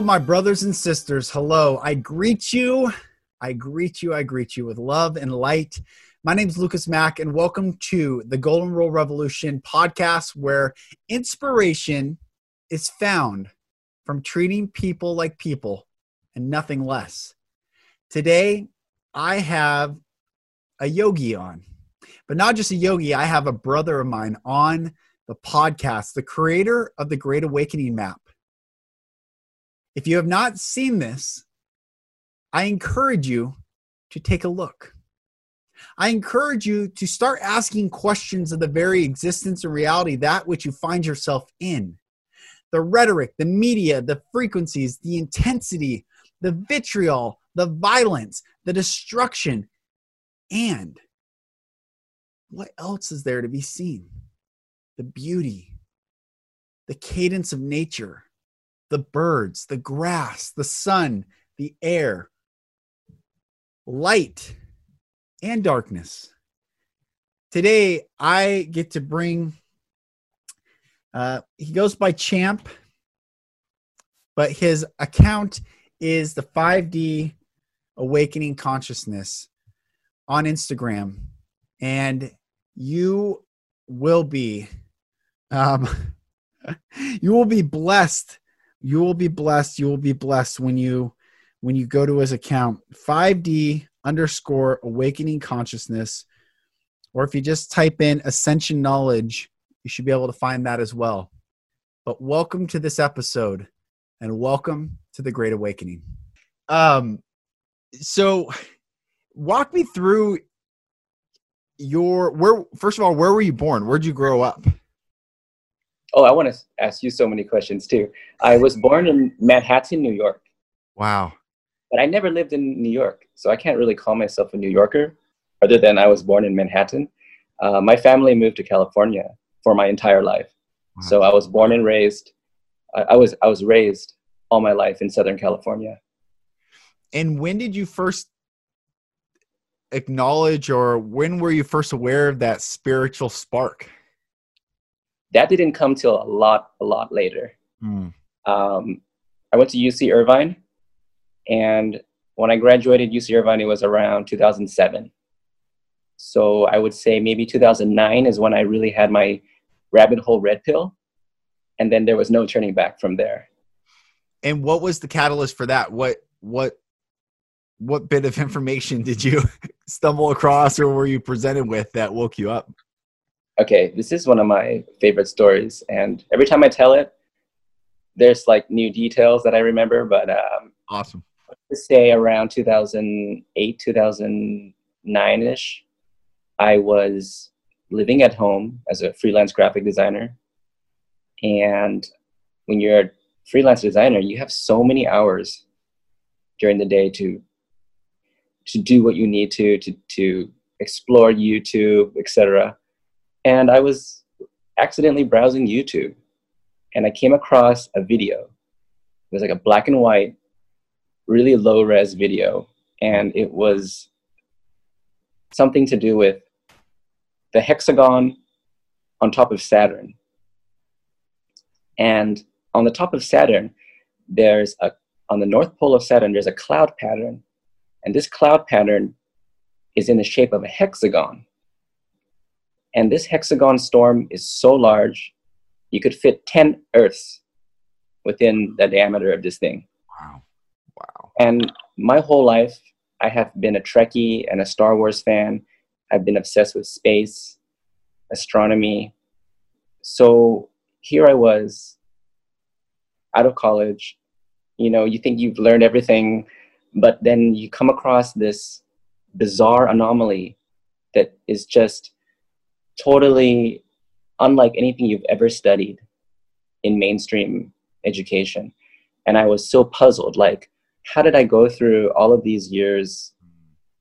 My brothers and sisters. Hello. I greet you. I greet you. I greet you with love and light. My name is Lucas Mack, and welcome to the Golden Rule Revolution podcast, where inspiration is found from treating people like people and nothing less. Today, I have a yogi on, but not just a yogi, I have a brother of mine on the podcast, the creator of the Great Awakening Map. If you have not seen this, I encourage you to take a look. I encourage you to start asking questions of the very existence and reality that which you find yourself in. The rhetoric, the media, the frequencies, the intensity, the vitriol, the violence, the destruction, and what else is there to be seen? The beauty, the cadence of nature, the birds, the grass, the sun, the air, light, and darkness. Today, I get to bring, uh, he goes by Champ, but his account is the 5D Awakening Consciousness on Instagram. And you will be, um, you will be blessed you will be blessed. You will be blessed when you when you go to his account. 5d underscore awakening consciousness. Or if you just type in ascension knowledge you should be able to find that as well. But welcome to this episode and welcome to the great awakening. Um so walk me through your where first of all where were you born? Where'd you grow up Oh, I want to ask you so many questions too. I was born in Manhattan, New York. Wow. But I never lived in New York, so I can't really call myself a New Yorker, other than I was born in Manhattan. Uh, my family moved to California for my entire life, wow. so I was born and raised. I, I was I was raised all my life in Southern California. And when did you first acknowledge, or when were you first aware of that spiritual spark? That didn't come till a lot a lot later. Mm. um, i went to uc irvine and when i graduated uc irvine it was around 2007 so i would say maybe 2009 is when i really had my rabbit hole red pill and then there was no turning back from there. And what was the catalyst for that? What what what bit of information did you stumble across or were you presented with that woke you up okay, this is one of my favorite stories, and every time I tell it, there's like new details that I remember. But um, awesome. To say around 2008, 2009 ish, I was living at home as a freelance graphic designer, and when you're a freelance designer, you have so many hours during the day to to do what you need to to to explore YouTube, etc and I was accidentally browsing YouTube and I came across a video. It was like a black and white, really low res video. And it was something to do with the hexagon on top of Saturn. And on the top of Saturn, there's a, on the north pole of Saturn, there's a cloud pattern. And this cloud pattern is in the shape of a hexagon. And this hexagon storm is so large, you could fit 10 Earths within the diameter of this thing. Wow. Wow. And my whole life, I have been a Trekkie and a Star Wars fan. I've been obsessed with space, astronomy. So here I was out of college. You know, you think you've learned everything, but then you come across this bizarre anomaly that is just totally unlike anything you've ever studied in mainstream education. And I was so puzzled like, how did I go through all of these years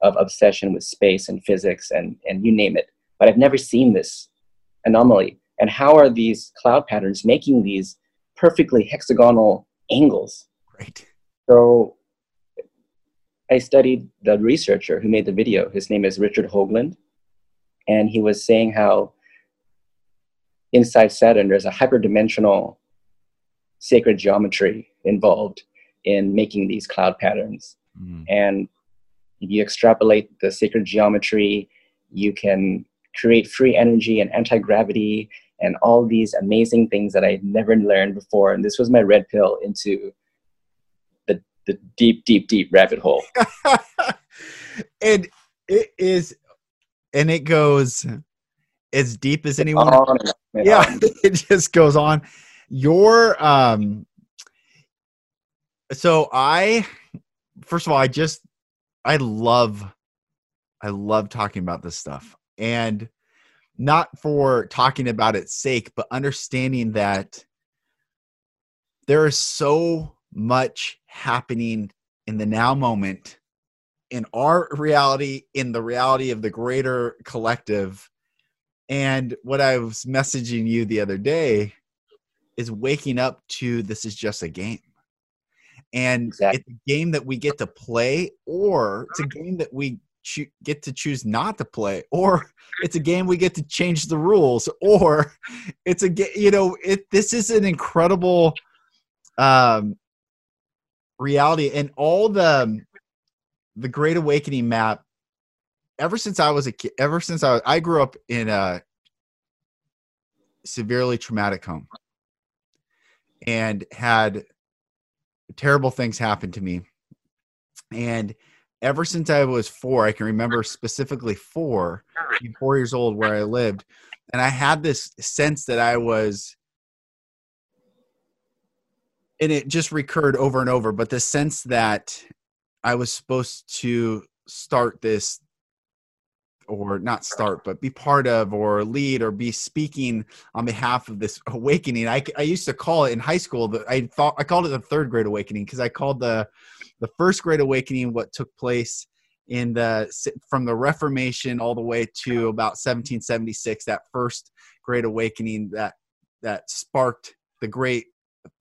of obsession with space and physics and, and you name it? But I've never seen this anomaly. And how are these cloud patterns making these perfectly hexagonal angles? Right. So I studied the researcher who made the video. His name is Richard Hoagland and he was saying how inside Saturn there's a hyperdimensional sacred geometry involved in making these cloud patterns. Mm. And if you extrapolate the sacred geometry, you can create free energy and anti gravity and all these amazing things that I had never learned before. And this was my red pill into the, the deep, deep, deep rabbit hole. and it is, and it goes as deep as anyone. yeah, it just goes on. Your, um, so I, first of all, I just, I love, I love talking about this stuff. And, not for talking about its sake, but understanding that there is so much happening in the now moment, in our reality, in the reality of the greater collective. And what I was messaging you the other day is waking up to this is just a game. And exactly. it's a game that we get to play, or it's a game that we cho- get to choose not to play or it's a game we get to change the rules or it's a game you know it this is an incredible um reality and all the the great awakening map ever since i was a kid ever since i i grew up in a severely traumatic home and had terrible things happen to me and ever since I was four, I can remember specifically four, four years old, where I lived, and I had this sense that I was, and it just recurred over and over. But the sense that I was supposed to start this, or not start, but be part of, or lead, or be speaking on behalf of this awakening. I, I used to call it in high school that I thought I called it the third great awakening because I called the the first great awakening what took place in the from the reformation all the way to about 1776 that first great awakening that that sparked the great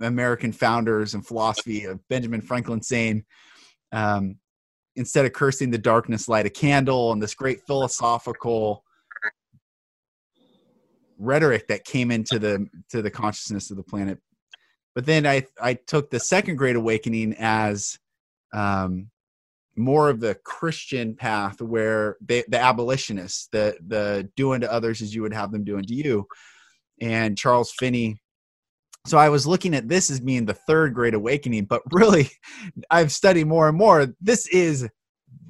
american founders and philosophy of benjamin franklin saying um, instead of cursing the darkness light a candle and this great philosophical rhetoric that came into the to the consciousness of the planet but then i i took the second great awakening as um, more of the Christian path where they, the abolitionists, the the doing to others as you would have them doing to you, and Charles Finney. So I was looking at this as being the third great awakening, but really, I've studied more and more. This is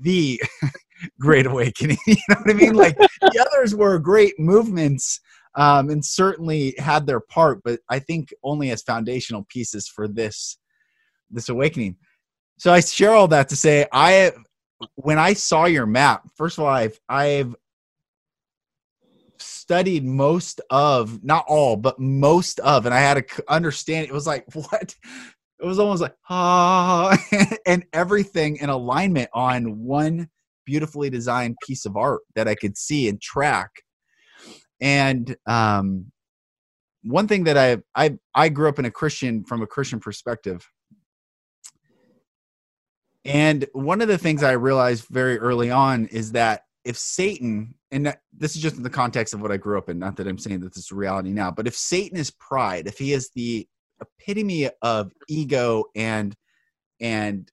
the great awakening. you know what I mean? Like the others were great movements um, and certainly had their part, but I think only as foundational pieces for this this awakening. So I share all that to say I when I saw your map, first of all, I've I've studied most of not all, but most of, and I had to understand it was like what it was almost like ah and everything in alignment on one beautifully designed piece of art that I could see and track. And um, one thing that I I I grew up in a Christian from a Christian perspective and one of the things I realized very early on is that if Satan, and this is just in the context of what I grew up in, not that I'm saying that this is reality now, but if Satan is pride, if he is the epitome of ego and and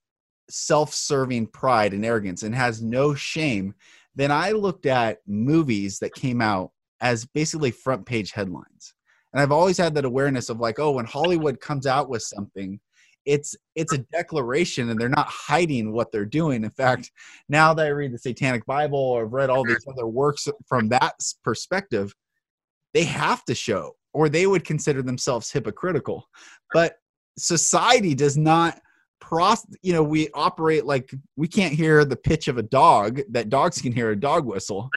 self-serving pride and arrogance and has no shame, then I looked at movies that came out as basically front page headlines. And I've always had that awareness of like, oh, when Hollywood comes out with something, it's it's a declaration and they're not hiding what they're doing. In fact now that i read the satanic bible or have read all these other works from that perspective they have to show or they would consider themselves hypocritical. But society does not you know we operate like we can't hear the pitch of a dog that dogs can hear a dog whistle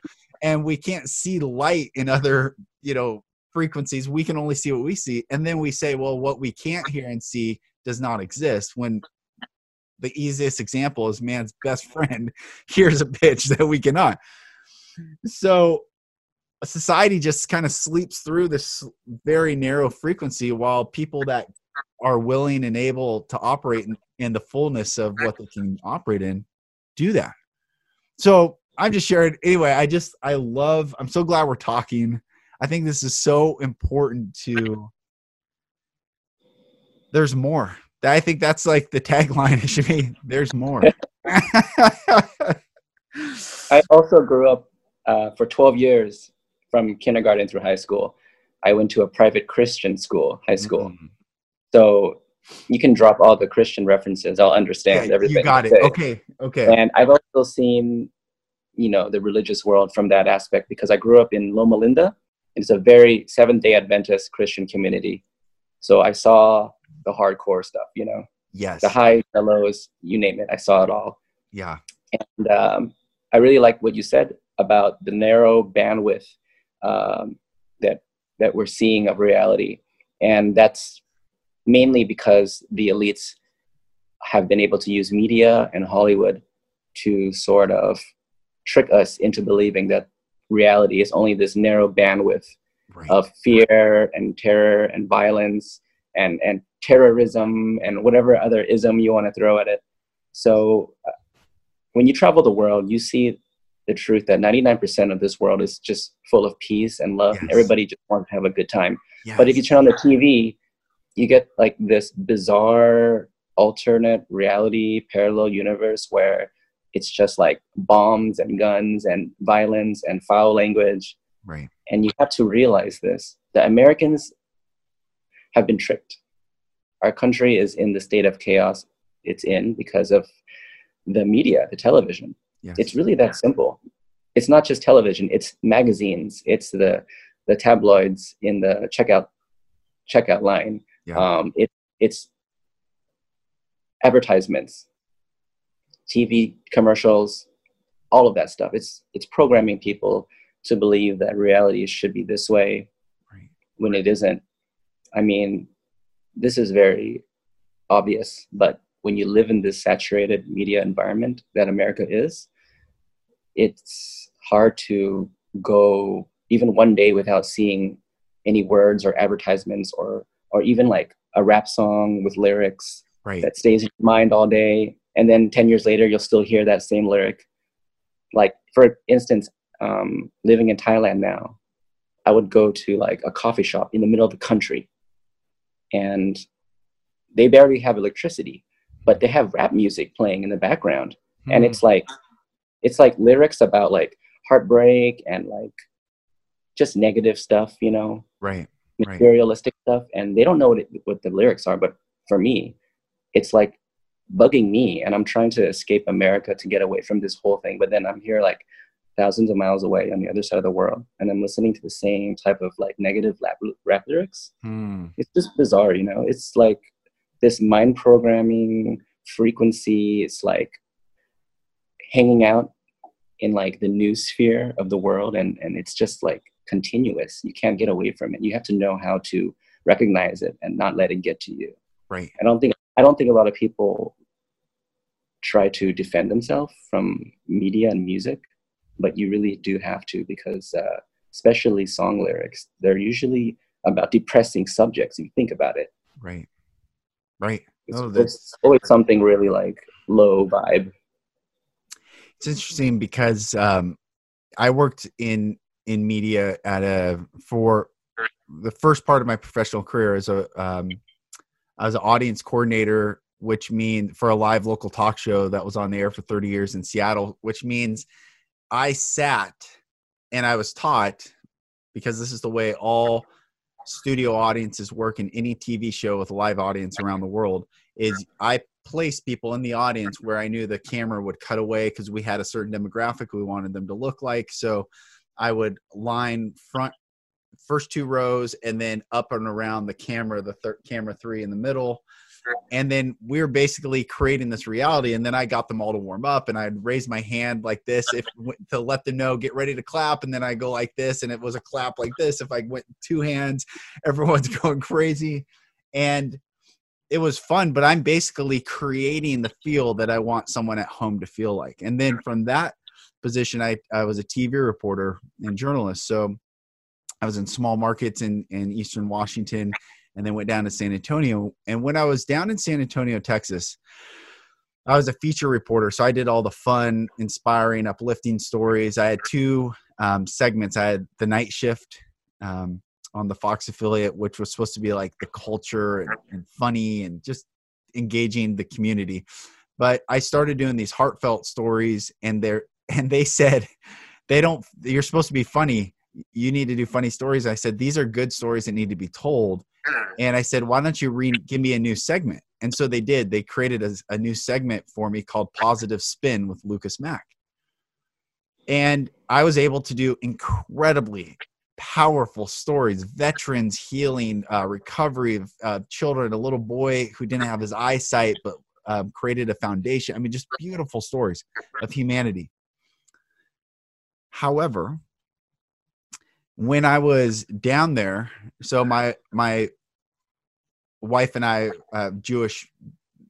and we can't see light in other you know frequencies. We can only see what we see. And then we say well what we can't hear and see does not exist when the easiest example is man's best friend. Here's a pitch that we cannot. So a society just kind of sleeps through this very narrow frequency while people that are willing and able to operate in, in the fullness of what they can operate in do that. So i'm just sharing anyway i just i love i'm so glad we're talking. I think this is so important to there's more. I think that's like the tagline. It should be there's more. I also grew up uh, for 12 years from kindergarten through high school. I went to a private Christian school, high school. Mm-hmm. So you can drop all the Christian references. I'll understand yeah, everything. You got it. Okay. Okay. And I've also seen, you know, the religious world from that aspect because I grew up in Loma Linda. It's a very Seventh Day Adventist Christian community. So I saw the hardcore stuff. You know. Yes. The highs, the lows, you name it. I saw it all. Yeah. And um, I really like what you said about the narrow bandwidth um, that that we're seeing of reality, and that's mainly because the elites have been able to use media and Hollywood to sort of trick us into believing that reality is only this narrow bandwidth right. of fear and terror and violence and, and terrorism and whatever other ism you want to throw at it. So uh, when you travel the world, you see the truth that 99% of this world is just full of peace and love yes. and everybody just wants to have a good time. Yes. But if you turn on the TV, you get like this bizarre alternate reality parallel universe where it's just like bombs and guns and violence and foul language right and you have to realize this the americans have been tricked our country is in the state of chaos it's in because of the media the television yes. it's really that simple it's not just television it's magazines it's the the tabloids in the checkout checkout line yeah. Um, it, it's advertisements, TV commercials, all of that stuff. It's it's programming people to believe that reality should be this way right. when it isn't. I mean, this is very obvious, but when you live in this saturated media environment that America is, it's hard to go even one day without seeing any words or advertisements or or even like a rap song with lyrics right. that stays in your mind all day and then 10 years later you'll still hear that same lyric like for instance um, living in thailand now i would go to like a coffee shop in the middle of the country and they barely have electricity but they have rap music playing in the background hmm. and it's like it's like lyrics about like heartbreak and like just negative stuff you know right materialistic right. stuff and they don't know what, it, what the lyrics are but for me it's like bugging me and i'm trying to escape america to get away from this whole thing but then i'm here like thousands of miles away on the other side of the world and i'm listening to the same type of like negative rap, rap lyrics hmm. it's just bizarre you know it's like this mind programming frequency it's like hanging out in like the noosphere of the world and and it's just like continuous. You can't get away from it. You have to know how to recognize it and not let it get to you. Right. I don't think I don't think a lot of people try to defend themselves from media and music, but you really do have to because uh, especially song lyrics, they're usually about depressing subjects. If you think about it. Right. Right. It's, oh, it's always something really like low vibe. It's interesting because um, I worked in in media at a for the first part of my professional career as a um, as an audience coordinator, which means for a live local talk show that was on the air for 30 years in Seattle, which means I sat and I was taught because this is the way all studio audiences work in any TV show with a live audience around the world is I placed people in the audience where I knew the camera would cut away because we had a certain demographic we wanted them to look like. So I would line front first two rows and then up and around the camera, the third camera three in the middle. And then we were basically creating this reality. And then I got them all to warm up and I'd raise my hand like this if to let them know, get ready to clap. And then I go like this. And it was a clap like this. If I went two hands, everyone's going crazy. And it was fun, but I'm basically creating the feel that I want someone at home to feel like. And then from that position, I, I was a TV reporter and journalist. So I was in small markets in, in Eastern Washington and then went down to San Antonio. And when I was down in San Antonio, Texas, I was a feature reporter. So I did all the fun, inspiring, uplifting stories. I had two um, segments. I had the night shift, um, on the Fox affiliate, which was supposed to be like the culture and, and funny and just engaging the community. But I started doing these heartfelt stories, and they and they said they don't. You're supposed to be funny. You need to do funny stories. I said these are good stories that need to be told. And I said, why don't you re- give me a new segment? And so they did. They created a, a new segment for me called Positive Spin with Lucas Mack. And I was able to do incredibly powerful stories veterans healing uh, recovery of uh, children a little boy who didn't have his eyesight but um, created a foundation i mean just beautiful stories of humanity however when i was down there so my my wife and i uh, jewish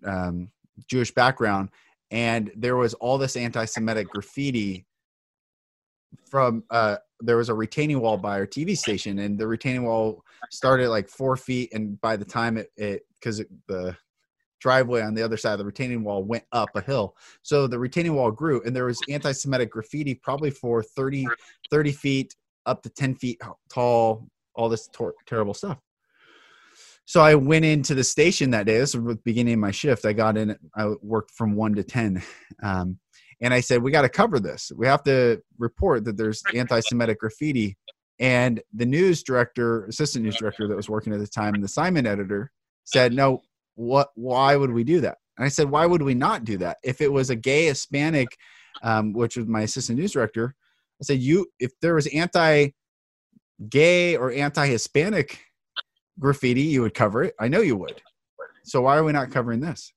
um, jewish background and there was all this anti-semitic graffiti from uh there was a retaining wall by our TV station, and the retaining wall started like four feet, and by the time it it because the driveway on the other side of the retaining wall went up a hill, so the retaining wall grew, and there was anti-Semitic graffiti probably for 30, 30 feet up to ten feet tall, all this tor- terrible stuff. So I went into the station that day. This was the beginning of my shift. I got in. I worked from one to ten. Um, and I said, we got to cover this. We have to report that there's anti-Semitic graffiti. And the news director, assistant news director that was working at the time, and the assignment editor said, no, what? Why would we do that? And I said, why would we not do that? If it was a gay Hispanic, um, which was my assistant news director, I said, you, if there was anti-gay or anti-Hispanic graffiti, you would cover it. I know you would. So why are we not covering this?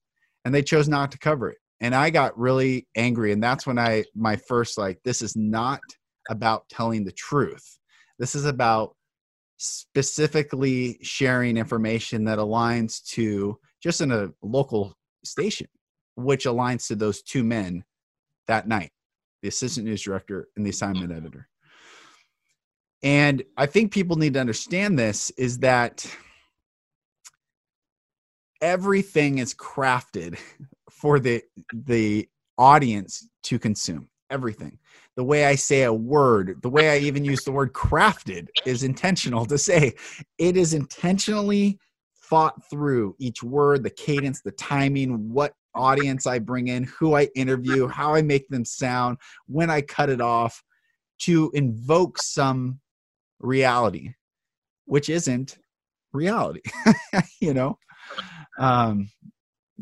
And they chose not to cover it and i got really angry and that's when i my first like this is not about telling the truth this is about specifically sharing information that aligns to just in a local station which aligns to those two men that night the assistant news director and the mm-hmm. assignment editor. And i think people need to understand this is that everything is crafted for the the audience to consume everything. The way i say a word the way i even use the word crafted is intentional to say it is intentionally thought through each word the cadence the timing what audience i bring in who i interview how i make them sound when i cut it off to invoke some reality which isn't reality you know um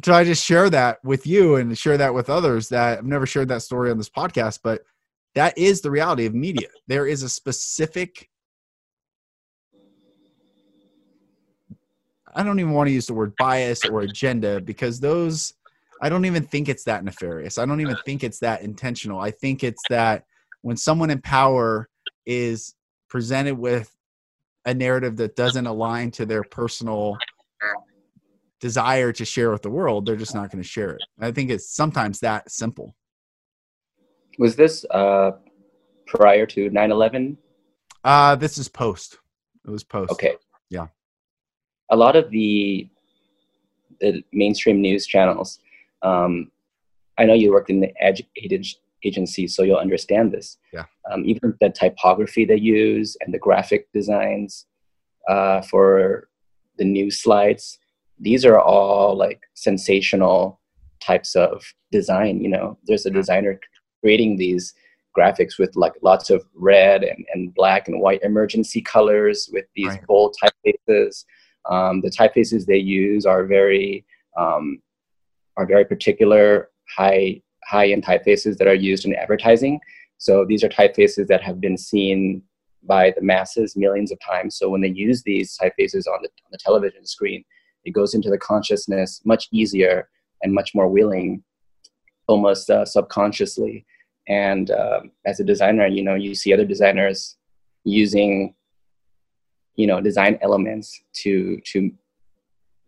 so I just share that with you and share that with others that I've never shared that story on this podcast, but that is the reality of media. There is a specific I don't even want to use the word bias or agenda because those I don't even think it's that nefarious. I don't even think it's that intentional. I think it's that when someone in power is presented with a narrative that doesn't align to their personal desire to share with the world, they're just not going to share it. I think it's sometimes that simple. Was this uh, prior to 9 11? Uh, this is post. It was post. Okay. Yeah. A lot of the the mainstream news channels. Um, I know you worked in the ed- agency, so you'll understand this. Yeah. Um, even the typography they use and the graphic designs uh, for the news slides these are all like sensational types of design you know there's a designer creating these graphics with like lots of red and, and black and white emergency colors with these right. bold typefaces um, the typefaces they use are very um, are very particular high high end typefaces that are used in advertising. So these are typefaces that have been seen by the masses millions of times. So when they use these typefaces on the, on the television screen it goes into the consciousness much easier and much more willing almost uh, subconsciously. And uh, as a designer you know you see other designers using you know design elements to to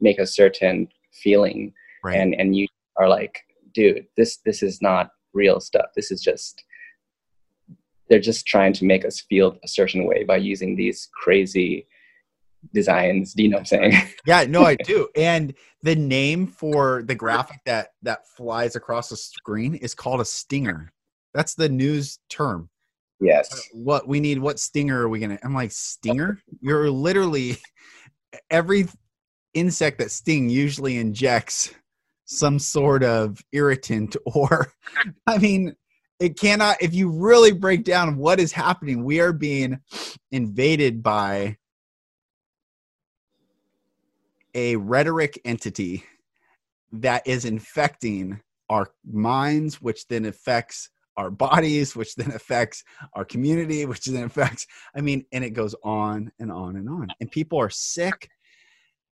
make a certain feeling right. and and you are like dude this this is not real stuff this is just they're just trying to make us feel a certain way by using these crazy designs. Do you know what I'm saying? yeah, no, I do. And the name for the graphic that that flies across the screen is called a stinger. That's the news term. Yes. Uh, what we need, what stinger are we gonna? I'm like, stinger? You're literally every insect that sting usually injects some sort of irritant or I mean it cannot if you really break down what is happening we are being invaded by a rhetoric entity that is infecting our minds which then affects our bodies which then affects our community which then affects i mean and it goes on and on and on. And people are sick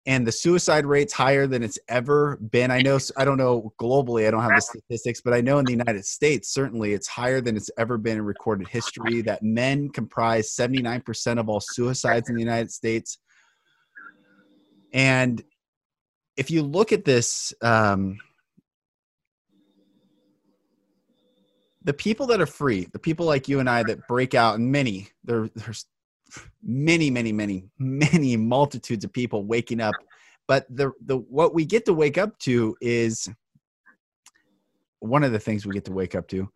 and the suicide rate's higher than it's ever been. I know I don't know globally, I don't have the statistics, but I know in the United States certainly it's higher than it's ever been in recorded history that men comprise 79% of all suicides in the United States. And if you look at this um, the people that are free, the people like you and I that break out, and many, there, there's many many many many multitudes of people waking up. But the the what we get to wake up to is one of the things we get to wake up to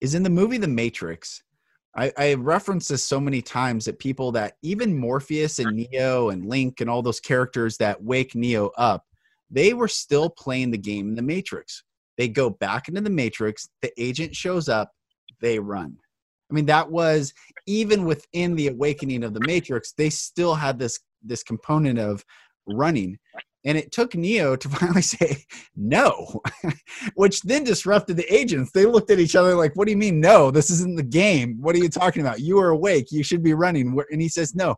is in the movie the matrix. I, I referenced this so many times that people that even morpheus and neo and link and all those characters that wake neo up they were still playing the game in the matrix. They go back into the matrix the agent shows up they run. I mean, that was even within the awakening of the Matrix, they still had this this component of running. And it took Neo to finally say no, which then disrupted the agents. They looked at each other like, What do you mean, no? This isn't the game. What are you talking about? You are awake. You should be running. And he says, No.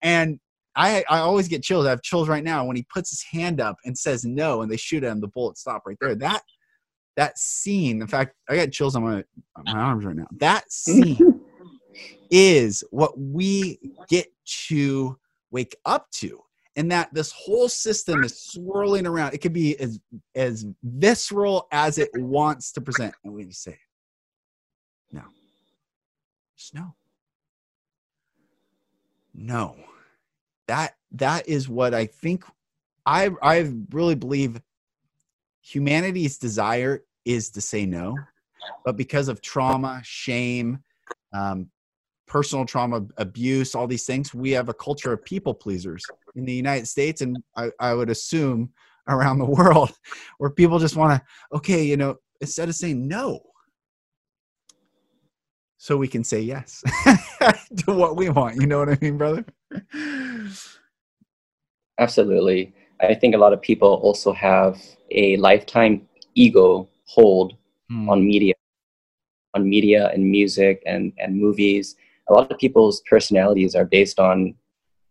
And I, I always get chills. I have chills right now when he puts his hand up and says no, and they shoot at him. The bullet stop right there. That that scene in fact i got chills on my on my arms right now that scene is what we get to wake up to. And that this whole system is swirling around. It could be as as visceral as it wants to present. And we say no. No. No. That that is what i think i i really believe humanity's desire is to say no. But because of trauma shame um, personal trauma abuse all these things we have a culture of people pleasers in the united states and i, I would assume around the world where people just want to okay you know instead of saying no so we can say yes to what we want you know what i mean brother absolutely i think a lot of people also have a lifetime ego hold mm. on media, on media and music and, and movies. A lot of people's personalities are based on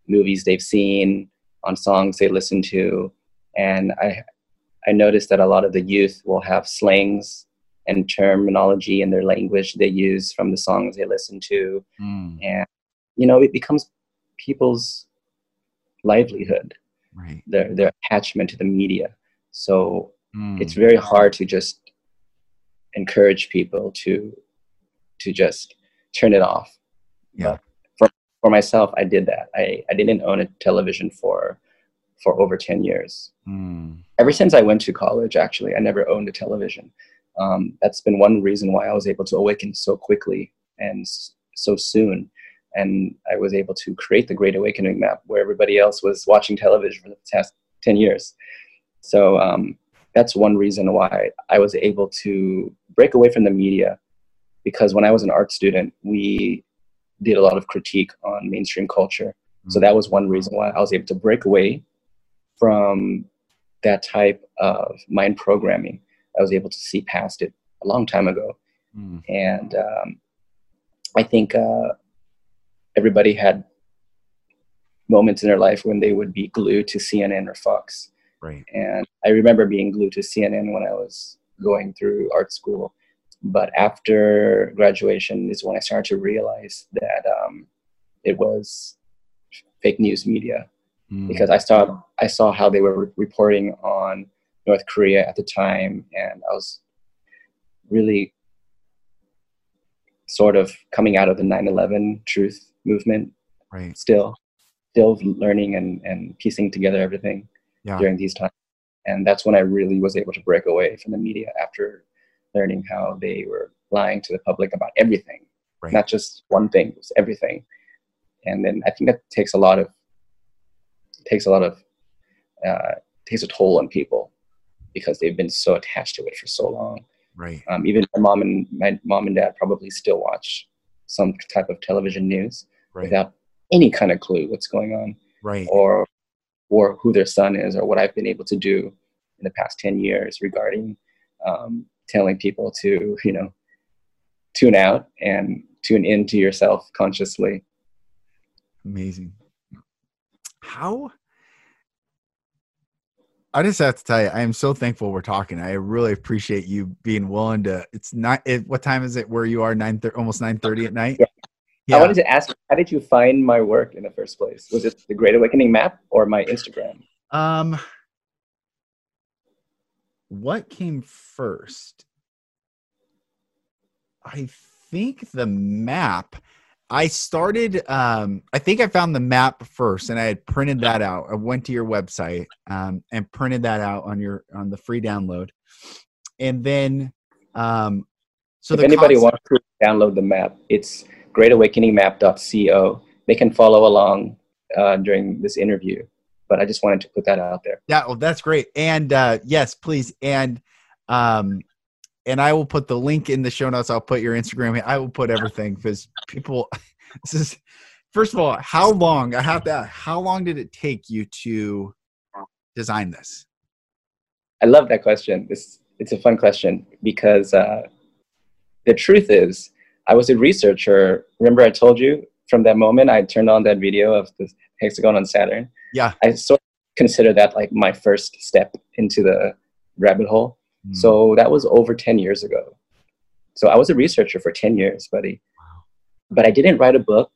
movies they've seen, on songs they listen to. And I, I noticed that a lot of the youth will have slangs and terminology in their language they use from the songs they listen to. Mm. And, you know, it becomes people's livelihood, right. their, their attachment to the media. So mm. it's very hard to just encourage people to to just turn it off. Yeah. But for for myself, I did that. I, I didn't own a television for for over ten years. Mm. Ever since I went to college, actually, I never owned a television. Um, that's been one reason why I was able to awaken so quickly and s- so soon. And I was able to create the Great Awakening map where everybody else was watching television for the past 10 years. So um, that's one reason why I was able to break away from the media because when I was an art student, we did a lot of critique on mainstream culture. Mm-hmm. So that was one reason why I was able to break away from that type of mind programming. I was able to see past it a long time ago. Mm-hmm. And um, I think uh, everybody had moments in their life when they would be glued to CNN or Fox. Right. And I remember being glued to CNN when I was going through art school. But after graduation is when I started to realize that um, it was fake news media mm. because I saw I saw how they were re- reporting on North Korea at the time, and I was really sort of coming out of the 9/11 truth movement. Right. Still, still learning and and piecing together everything yeah. during these times. And that's when I really was able to break away from the media after learning how they were lying to the public about everything. right. not just one thing, it was everything. And then I think that takes a lot of takes a lot of uh, takes a toll on people because they've been so attached to it for so long. Right. Um, even my mom and my mom and dad probably still watch some type of television news right. without any kind of clue what's going on. Right. Or or who their son is or what I've been able to do in the past 10 years regarding um, telling people to, you know, tune out and tune into yourself consciously. Amazing. How I just have to tell you, I am so thankful we're talking. I really appreciate you being willing to. It's not. It, what time is it where you are? Nine thirty, almost nine thirty at night. Yeah. yeah. I wanted to ask, how did you find my work in the first place? Was it the Great Awakening map or my Instagram? Um, what came first? I think the map I started. Um, I think I found the map first, and I had printed that out. I went to your website um, and printed that out on your on the free download, and then um, so if anybody concept- wants to download the map, it's greatawakeningmap.co. They can follow along uh, during this interview, but I just wanted to put that out there. Yeah, well, that's great, and uh, yes, please, and um, and I will put the link in the show notes. I'll put your Instagram. I will put everything because people. This is first of all, how long? I have to. How long did it take you to design this? I love that question. It's it's a fun question because uh, the truth is, I was a researcher. Remember, I told you from that moment I turned on that video of the hexagon on Saturn. Yeah, I sort of consider that like my first step into the rabbit hole Mm. So that was over 10 years ago. So I was a researcher for 10 years, buddy. Wow. But I didn't write a book.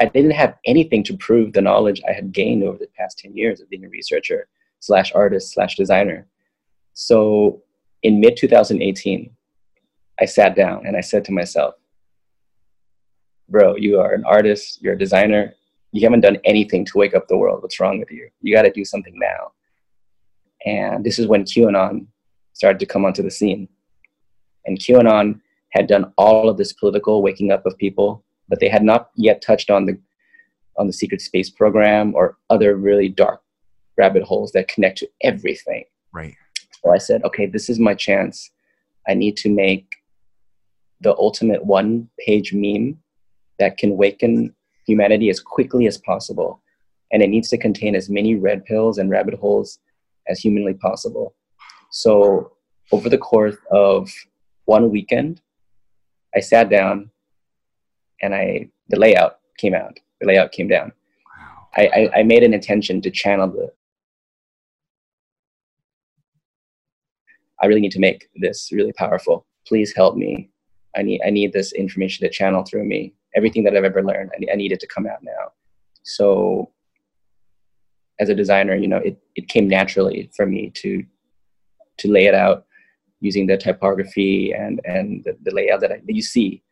I didn't have anything to prove the knowledge I had gained over the past 10 years of being a researcher slash artist slash designer. So in mid 2018, I sat down and I said to myself, bro, you are an artist, you're a designer, you haven't done anything to wake up the world. What's wrong with you? You got to do something now. And this is when QAnon started to come onto the scene. And QAnon had done all of this political waking up of people, but they had not yet touched on the on the secret space program or other really dark rabbit holes that connect to everything. Right. So I said, okay, this is my chance. I need to make the ultimate one page meme that can waken humanity as quickly as possible. And it needs to contain as many red pills and rabbit holes as humanly possible. So over the course of one weekend, I sat down and I the layout came out. The layout came down. Wow. I, I, I made an intention to channel the I really need to make this really powerful. Please help me. I need I need this information to channel through me. Everything that I've ever learned, I, I need it to come out now. So as a designer, you know, it, it came naturally for me to to lay it out using the typography and and the, the layout that, I, that you see.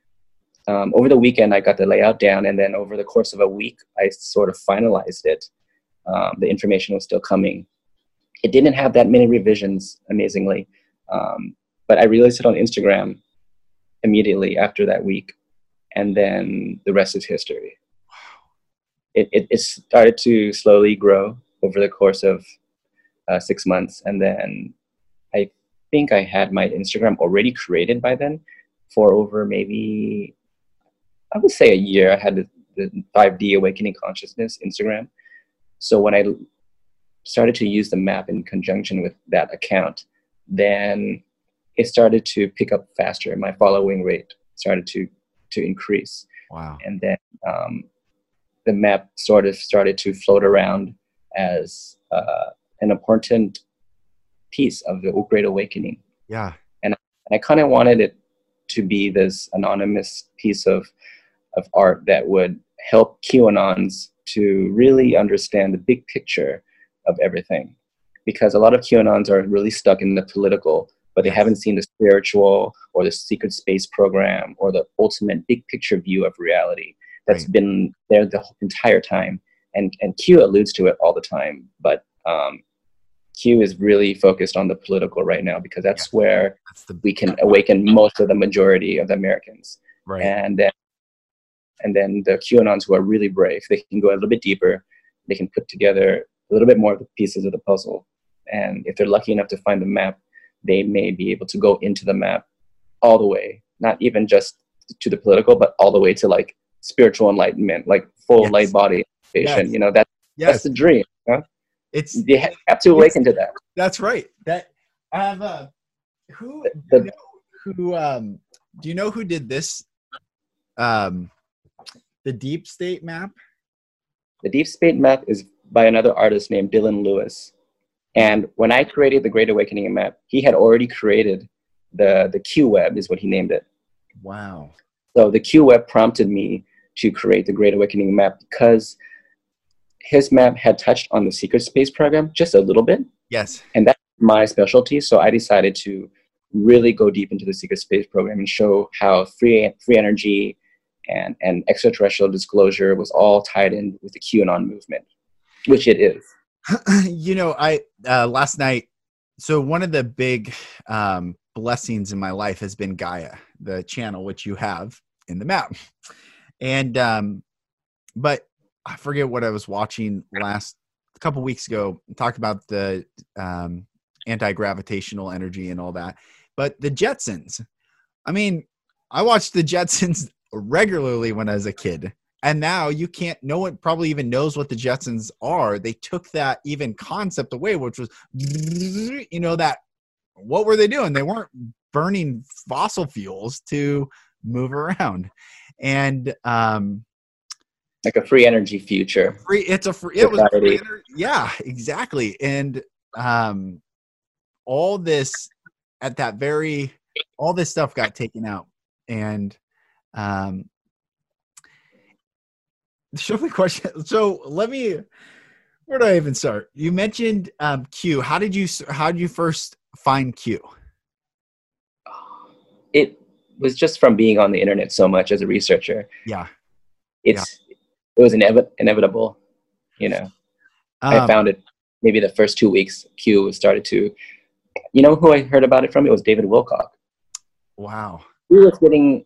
Um, over the weekend, I got the layout down, and then over the course of a week, I sort of finalized it. Um, the information was still coming. It didn't have that many revisions, amazingly, um, but I released it on Instagram immediately after that week, and then the rest is history. It, it, it started to slowly grow over the course of uh, six months, and then I think I had my Instagram already created by then for over maybe, I would say a year. I had the, the 5D Awakening Consciousness Instagram. So when I started to use the map in conjunction with that account, then it started to pick up faster. My following rate started to to increase. Wow! And then um, the map sort of started to float around as uh, an important piece of the Great Awakening. Yeah. And, and I kind of wanted it to be this anonymous piece of of art that would help QAnons to really understand the big picture of everything. Because a lot of QAnons are really stuck in the political, but they haven't seen the spiritual or the secret space program or the ultimate big picture view of reality that's right. been there the entire time. And, and Q alludes to it all the time, but um, Q is really focused on the political right now because that's yeah. where that's the, we can awaken most of the majority of the Americans. Right. And then And then the QAnons who are really brave, they can go a little bit deeper. They can put together a little bit more of the pieces of the puzzle. And if they're lucky enough to find the map, they may be able to go into the map all the way, not even just to the political, but all the way to like spiritual enlightenment, like full Yes. light body. Yes. You know, that, Yes, that's the dream. Huh? it's ha- have to awaken to that. that's right. That I have a who The- do you know who um do you know who did this um the deep state map? The Deep state map is by another artist named Dylan Louis. And when I created the Great Awakening map, he had already created the, the Q web, is what he named it. Wow. So the Q web prompted me to create the Great Awakening map because his map had touched on the secret space program just a little bit, Yes. and that's my specialty. So I decided to really go deep into the secret space program and show how free free energy and, and extraterrestrial disclosure was all tied in with the QAnon movement, which it is. you know, I uh, last night. So one of the big um, blessings in my life has been Gaia, the channel which you have in the map, and um, but I forget what I was watching last a couple weeks ago. Talked about the um, anti gravitational energy and all that, but the Jetsons. I mean, I watched the Jetsons regularly when I was a kid and now you can't no one probably even knows what the jetsons are. They took that even concept away which was you know that what were they doing? They weren't burning fossil fuels to move around. And um Like a free energy future. free it's a free it was free Society. ener- yeah exactly. And um all this at that very all this stuff got taken out. And um show me question so let me where do i even start you mentioned um q how did you how did you first find q It was just from being on the internet so much as a researcher. yeah It's it was inevi- inevitable, you know. I um, found it maybe the first two weeks. Q started to, you know, who I heard about it from? It was David Wilcock. wow He was getting,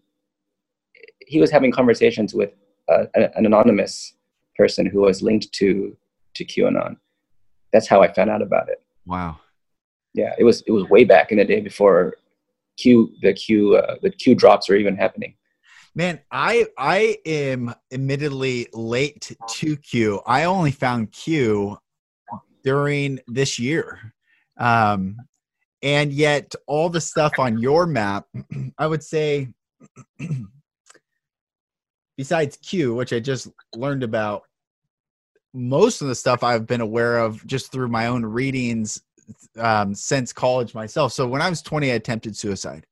he was having conversations with uh, an an anonymous person who was linked to to QAnon. That's how I found out about it. wow Yeah, it was it was way back in the day before Q the Q uh, the Q drops were even happening. Man, I I am admittedly late to Q. I only found Q during this year. Um and yet all the stuff on your map, I would say besides Q, which I just learned about, most of the stuff I've been aware of just through my own readings um, since college myself. So when I was 20, I attempted suicide.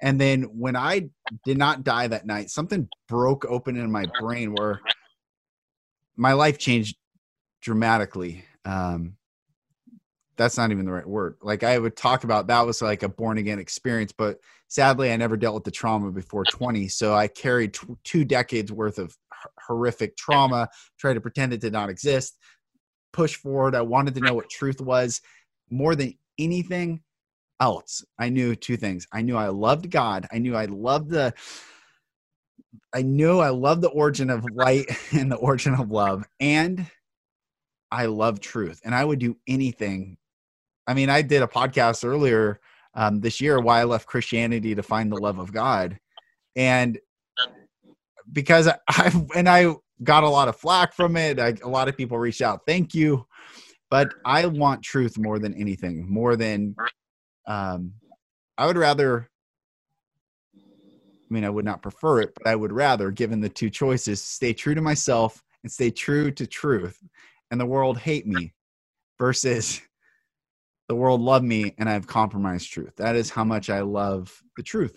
And then when I did not die that night, something broke open in my brain where my life changed dramatically. Um, that's not even the right word. Like I would talk about that was like a born again experience, but sadly, I never dealt with the trauma before 20. So I carried t- two decades worth of h- horrific trauma, tried to pretend it did not exist, push forward. I wanted to know what truth was more than anything else. I knew two things. I knew I loved God. I knew I loved the I knew I loved the origin of light and the origin of love. And I love truth. And I would do anything. I mean, I did a podcast earlier um, this year, Why I Left Christianity to Find the Love of God. And because I, I and I got a lot of flack from it, I, a lot of people reached out, thank you. But I want truth more than anything, more than um, I would rather. I mean, I would not prefer it, but I would rather, given the two choices, stay true to myself and stay true to truth, and the world hate me, versus the world love me and I've compromised truth. That is how much I love the truth.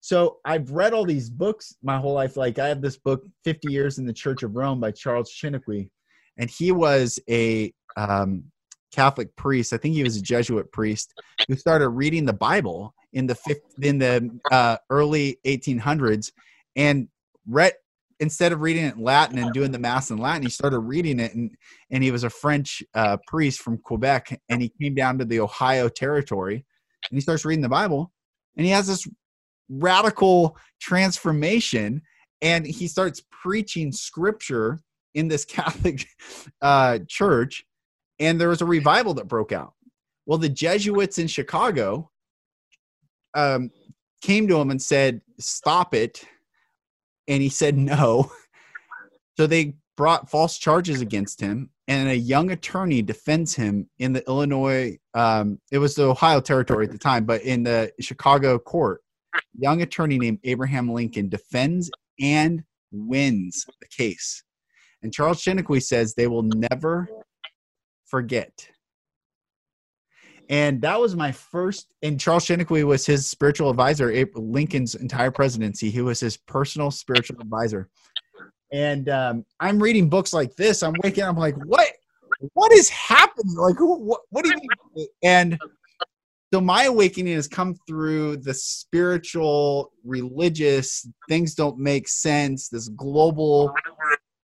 So I've read all these books my whole life. Like I have this book, 50 Years in the Church of Rome by Charles Chiniquy, and he was a um, Catholic priest. I think he was a Jesuit priest who started reading the Bible in the in the uh, early 1800s, and read instead of reading it in Latin and doing the mass in Latin, he started reading it. And and he was a French uh, priest from Quebec, and he came down to the Ohio territory, and he starts reading the Bible, and he has this radical transformation and he starts preaching scripture in this Catholic uh, church, and there was a revival that broke out. Well, the Jesuits in Chicago um, came to him and said, "Stop it," and he said no. So they brought false charges against him, and a young attorney defends him in the Illinois. Um, it was the Ohio territory at the time, but in the Chicago court, young attorney named Abraham Lincoln defends and wins the case. And Charles Chiniquy says they will never forget. And that was my first. And Charles Chiniquy was his spiritual advisor, Lincoln's entire presidency. He was his personal spiritual advisor. And um, I'm reading books like this. I'm waking up, I'm like, what? What is happening? Like, who, what, what do you mean? And so my awakening has come through the spiritual, religious, things don't make sense, this global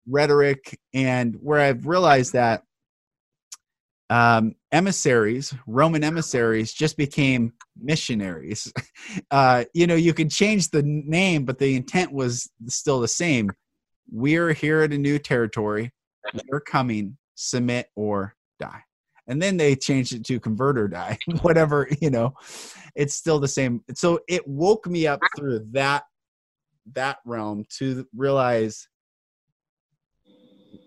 rhetoric, and where I've realized that um, emissaries, Roman emissaries, just became missionaries. Uh, you know, you could change the name, but the intent was still the same. We're here at a new territory. We're coming, submit or die. And then they changed it to convert or die, whatever, you know, it's still the same. So it woke me up through that that realm to realize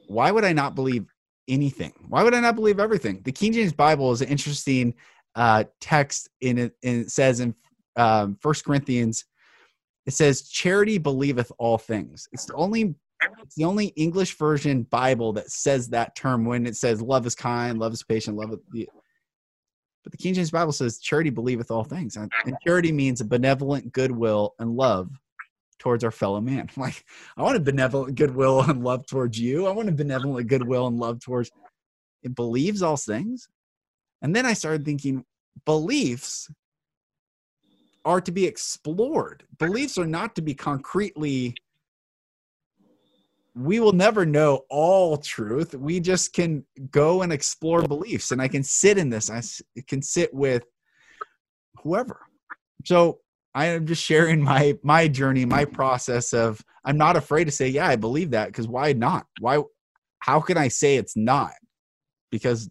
why would I not believe anything? Why would I not believe everything? The King James Bible is an interesting uh, text in it, it says in um, First Corinthians, it says, "Charity believeth all things." It's the only it's the only English version Bible that says that term when it says love is kind, love is patient, love is. But the King James Bible says charity believeth all things, and charity means a benevolent goodwill and love towards our fellow man. Like, I want a benevolent goodwill and love towards you. I want a benevolent goodwill and love towards. It believes all things. And then I started thinking beliefs are to be explored. Beliefs are not to be concretely. We will never know all truth. We just can go and explore beliefs. And I can sit in this. I can sit with whoever. So I am just sharing my my journey, my process of I'm not afraid to say, yeah, I believe that because why not? Why how can I say it's not? Because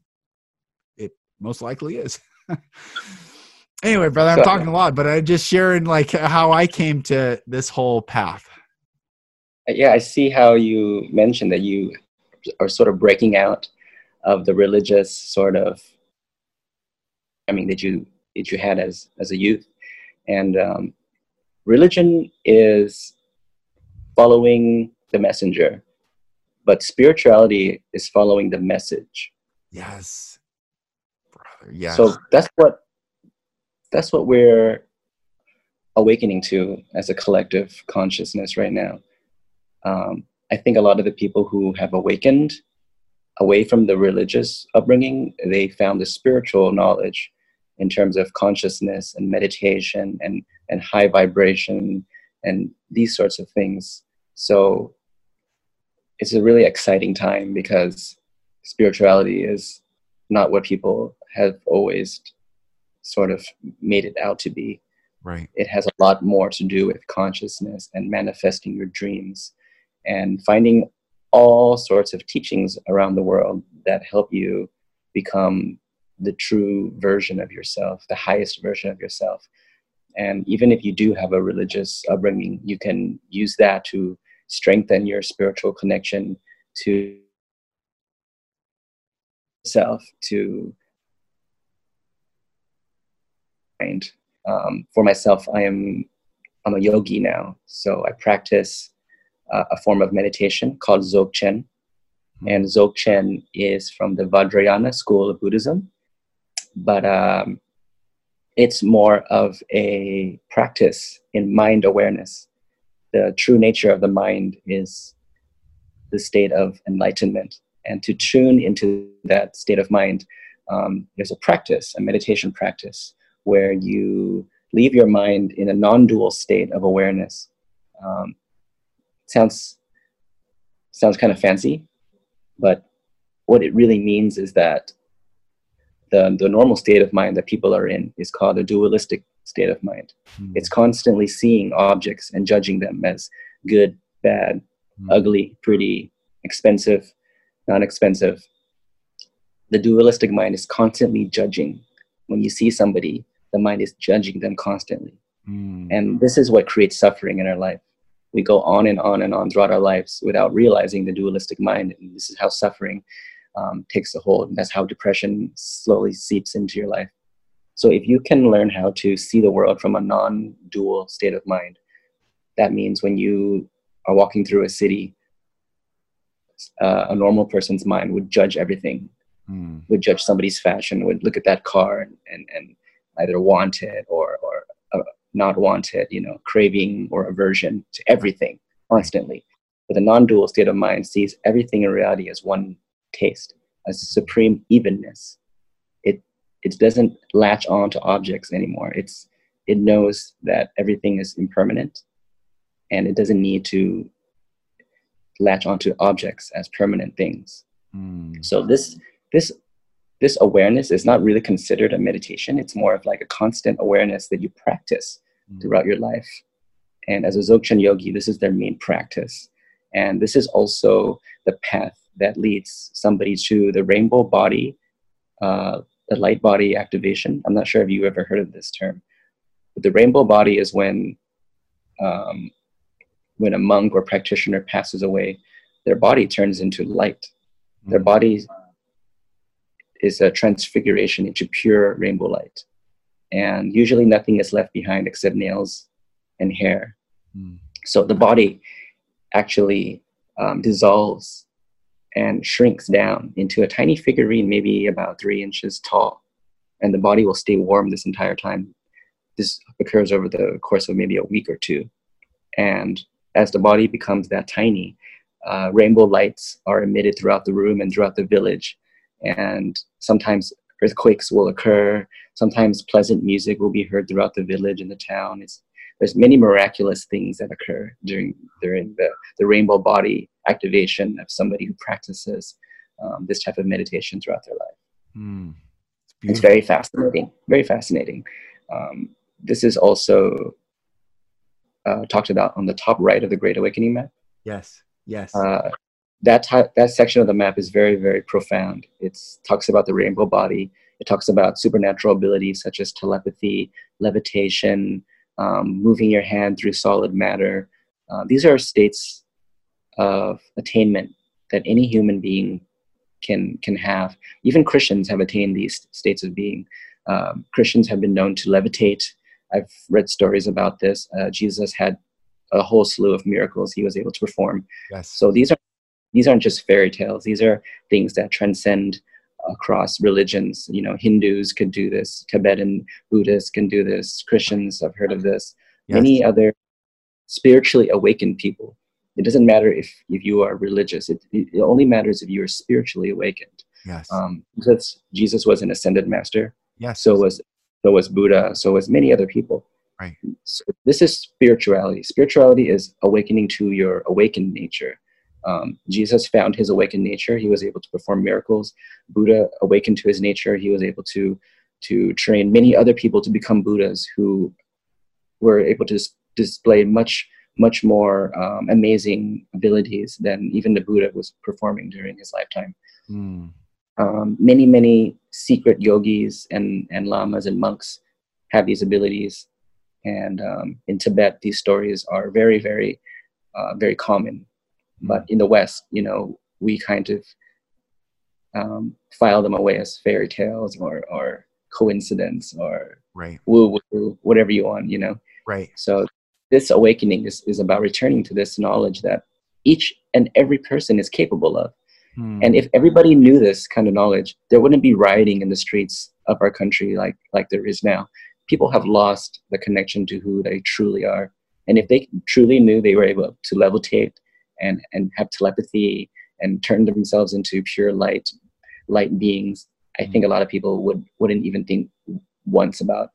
it most likely is. anyway, brother, I'm talking a lot, but I'm just sharing like how I came to this whole path. Uh, yeah, I see how you mentioned that you are sort of breaking out of the religious sort of I mean that you that you had as as a youth and um, religion is following the messenger, but spirituality is following the message. Yes, brother. Yes. So that's what that's what we're awakening to as a collective consciousness right now. Um, I think a lot of the people who have awakened away from the religious upbringing, they found the spiritual knowledge in terms of consciousness and meditation and, and high vibration and these sorts of things. So it's a really exciting time because spirituality is not what people have always sort of made it out to be. Right. It has a lot more to do with consciousness and manifesting your dreams and finding all sorts of teachings around the world that help you become the true version of yourself, the highest version of yourself. And even if you do have a religious upbringing, you can use that to strengthen your spiritual connection to self, to mind. Um, for myself, I am I'm a yogi now, so I practice uh, a form of meditation called Dzogchen, and Dzogchen is from the Vajrayana school of Buddhism, but um, it's more of a practice in mind awareness. The true nature of the mind is the state of enlightenment. And to tune into that state of mind, um, there's a practice, a meditation practice, where you leave your mind in a non dual state of awareness. Um, sounds, sounds kind of fancy, but what it really means is that the, the normal state of mind that people are in is called a dualistic state of mind. Mm. It's constantly seeing objects and judging them as good bad, Mm. ugly, pretty, expensive, non expensive. The dualistic mind is constantly judging. When you see somebody, the mind is judging them constantly. Mm. And this is what creates suffering in our life. We go on and on and on throughout our lives without realizing the dualistic mind. And this is how suffering um, takes a hold. And that's how depression slowly seeps into your life. So if you can learn how to see the world from a non dual state of mind, that means when you are walking through a city, uh, a normal person's mind would judge everything, Mm. would judge somebody's fashion, would look at that car and, and, and either want it or, or uh, not want it, you know, craving or aversion to everything constantly. But the non dual state of mind sees everything in reality as one taste, a supreme evenness. It, it doesn't latch on to objects anymore. It's, it knows that everything is impermanent and it doesn't need to latch onto objects as permanent things. Mm. So this this this awareness is not really considered a meditation. It's more of like a constant awareness that you practice Mm. throughout your life. And as a Dzogchen yogi, this is their main practice. And this is also the path that leads somebody to the rainbow body, uh, the light body activation. I'm not sure if you ever heard of this term. But the rainbow body is when um, when a monk or practitioner passes away, their body turns into light. Their Mm. body is a transfiguration into pure rainbow light. And usually nothing is left behind except nails and hair. Mm. So the body actually um, dissolves and shrinks down into a tiny figurine, maybe about three inches tall. And the body will stay warm this entire time. This occurs over the course of maybe a week or two. And as the body becomes that tiny, uh, rainbow lights are emitted throughout the room and throughout the village. And sometimes earthquakes will occur. Sometimes pleasant music will be heard throughout the village and the town. It's, there's many miraculous things that occur during during the, the rainbow body activation of somebody who practices um, this type of meditation throughout their life. Mm. It's It's very fascinating. Very fascinating. Um, this is also uh, talked about on the top right of the Great Awakening map. yes. Yes. Uh, that that section of the map is very very profound. It talks about the rainbow body. It talks about supernatural abilities such as telepathy, levitation, um, moving your hand through solid matter. Uh, these are states of attainment that any human being can can have. Even Christians have attained these states of being. Um, Christians have been known to levitate. I've read stories about this. Uh, Jesus had a whole slew of miracles he was able to perform. yes. So these are these aren't just fairy tales. These are things that transcend across religions. You know, Hindus could do this. Tibetan Buddhists can do this. Christians, I've heard of this. yes. Many other spiritually awakened people. It doesn't matter if if you are religious. It, it only matters if you are spiritually awakened. yes. Um, because Jesus was an ascended master. yes. So was so was Buddha. So was many other people. Right. So this is spirituality. Spirituality is awakening to your awakened nature. Um, Jesus found his awakened nature. He was able to perform miracles. Buddha awakened to his nature. He was able to to train many other people to become Buddhas who were able to dis- display much much more um, amazing abilities than even the Buddha was performing during his lifetime Mm. um, many many secret yogis and and lamas and monks have these abilities and um, in tibet these stories are very very uh, very common but in the west you know we kind of um, file them away as fairy tales or or coincidence or Right. woo woo whatever you want you know Right. so this awakening is, is about returning to this knowledge that each and every person is capable of Mm. and if everybody knew this kind of knowledge, there wouldn't be rioting in the streets of our country like, like there is now. People have lost the connection to who they truly are. And if they truly knew they were able to levitate and, and have telepathy and turn themselves into pure light, light beings, I think a lot of people would, wouldn't even think once about,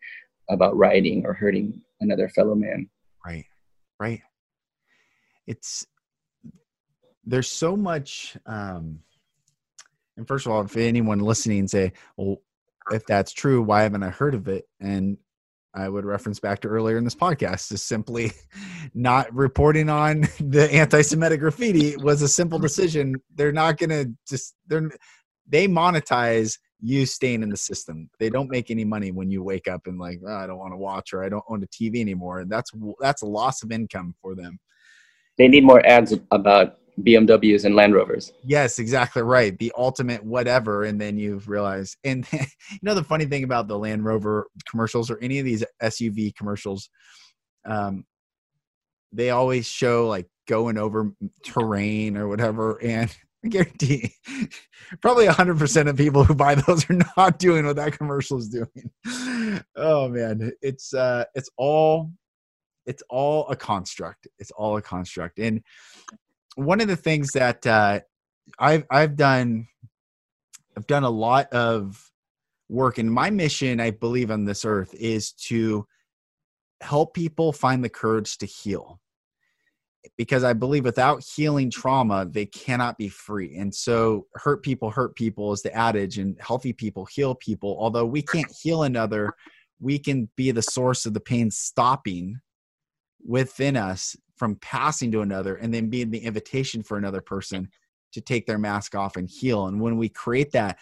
about rioting or hurting another fellow man. Right. Right. It's there's so much um and first of all, if anyone listening say, Well, if that's true, why haven't I heard of it? And I would reference back to earlier in this podcast is simply not reporting on the anti-Semitic graffiti was a simple decision. They're not going to just they're they monetize you staying in the system. They don't make any money when you wake up and like oh, I don't want to watch or I don't own a TV anymore. That's that's a loss of income for them. They need more ads about BMWs and Land Rovers. Yes, exactly right. The ultimate whatever, and then you realize. And you know the funny thing about the Land Rover commercials or any of these SUV commercials, um, they always show like going over terrain or whatever, and I guarantee probably 100% of people who buy those are not doing what that commercial is doing. Oh man, it's uh it's all it's all a construct. It's all a construct. And one of the things that uh, I've I've done I've done a lot of work, and my mission, I believe, on this earth is to help people find the courage to heal. Because I believe without healing trauma, they cannot be free. And so, hurt people hurt people is the adage, and healthy people heal people. Although we can't heal another, we can be the source of the pain stopping within us from passing to another and then being the invitation for another person to take their mask off and heal. And when we create that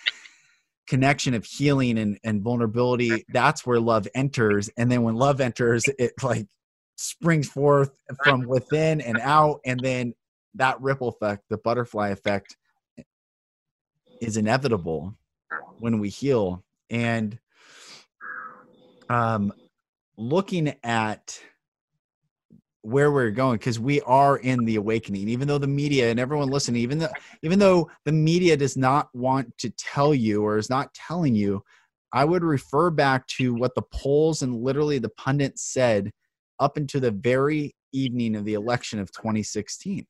connection of healing and, and vulnerability, that's where love enters. And then when love enters, it like springs forth from within and out. And then that ripple effect, the butterfly effect, is inevitable when we heal. And um, looking at where we're going because we are in the awakening. Even though the media and everyone listening even though even though the media does not want to tell you or is not telling you i would refer back to what the polls and literally the pundits said up into the very evening of the election of 2016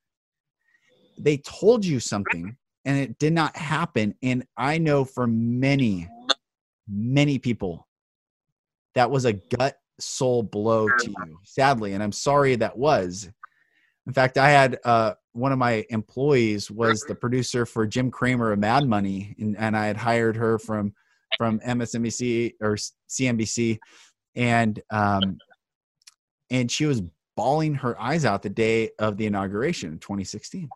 they told you something and it did not happen and i know for many many people that was a gut soul blow to you, sadly. And I'm sorry that was. In fact, I had uh, one of my employees was the producer for Jim Cramer of Mad Money, and, and I had hired her from from MSNBC or CNBC, and um, and she was bawling her eyes out the day of the inauguration in 2016.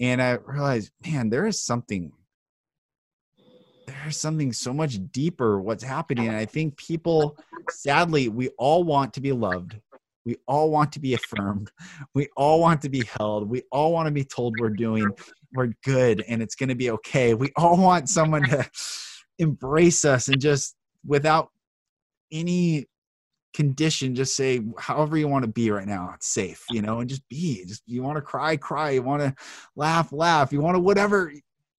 And I realized, man, there is something there's something so much deeper what's happening. And I think people, sadly, we all want to be loved. We all want to be affirmed. We all want to be held. We all want to be told we're doing, we're good and it's going to be okay. We all want someone to embrace us and just without any condition just say however you want to be right now it's safe you know and just be just you want to cry cry you want to laugh laugh you want to whatever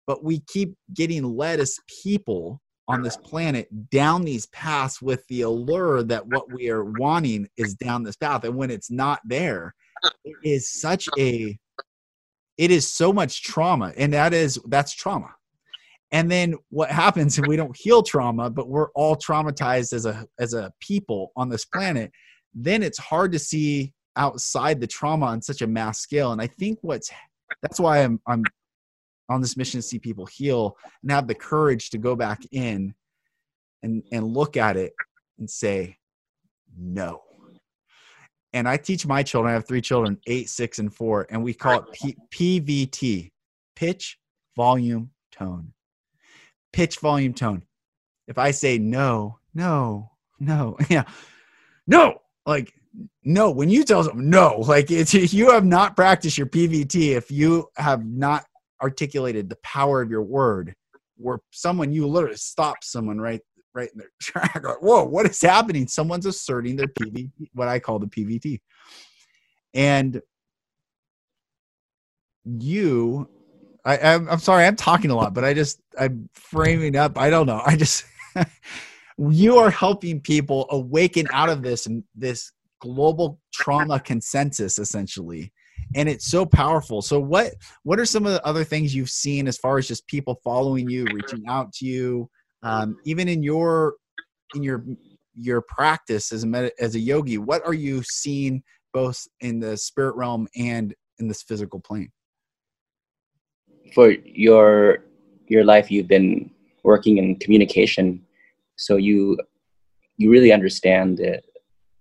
but we keep getting led as people on this planet down these paths with the allure that what we are wanting is down this path. And when it's not there it is such a it is so much trauma. And that is that's trauma. And then what happens if we don't heal trauma but we're all traumatized as a as a people on this planet then it's hard to see outside the trauma on such a mass scale. And i think what's that's why i'm i'm on this mission to see people heal and have the courage to go back in and and look at it and say no. And i teach my children i have three children eight six and four and we call it P- pvt pitch volume tone. Pitch volume tone. If i say no no no yeah no like no when you tell them no like it's you have not practiced your pvt if you have not articulated the power of your word where someone you literally stop someone right right in their track like, whoa what is happening? Someone's asserting their pvt what i call the pvt and you I, I'm, I'm sorry i'm talking a lot but i just i'm framing up i don't know i just you are helping people awaken out of this this global trauma consensus essentially and it's so powerful. So what what are some of the other things you've seen as far as just people following you reaching out to you um, even in your in your your practice as a med- as a yogi what are you seeing both in the spirit realm and in this physical plane? For your your life you've been working in communication. So you you really understand the,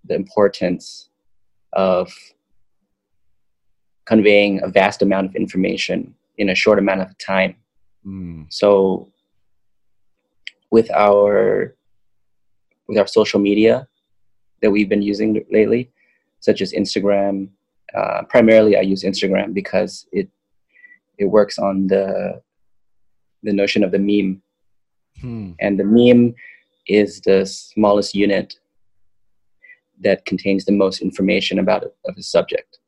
the importance of conveying a vast amount of information in a short amount of time. Mm. So with our with our social media that we've been using lately, such as Instagram, uh, primarily I use Instagram because it it works on the the notion of the meme, hmm. and the meme is the smallest unit that contains the most information about of a subject.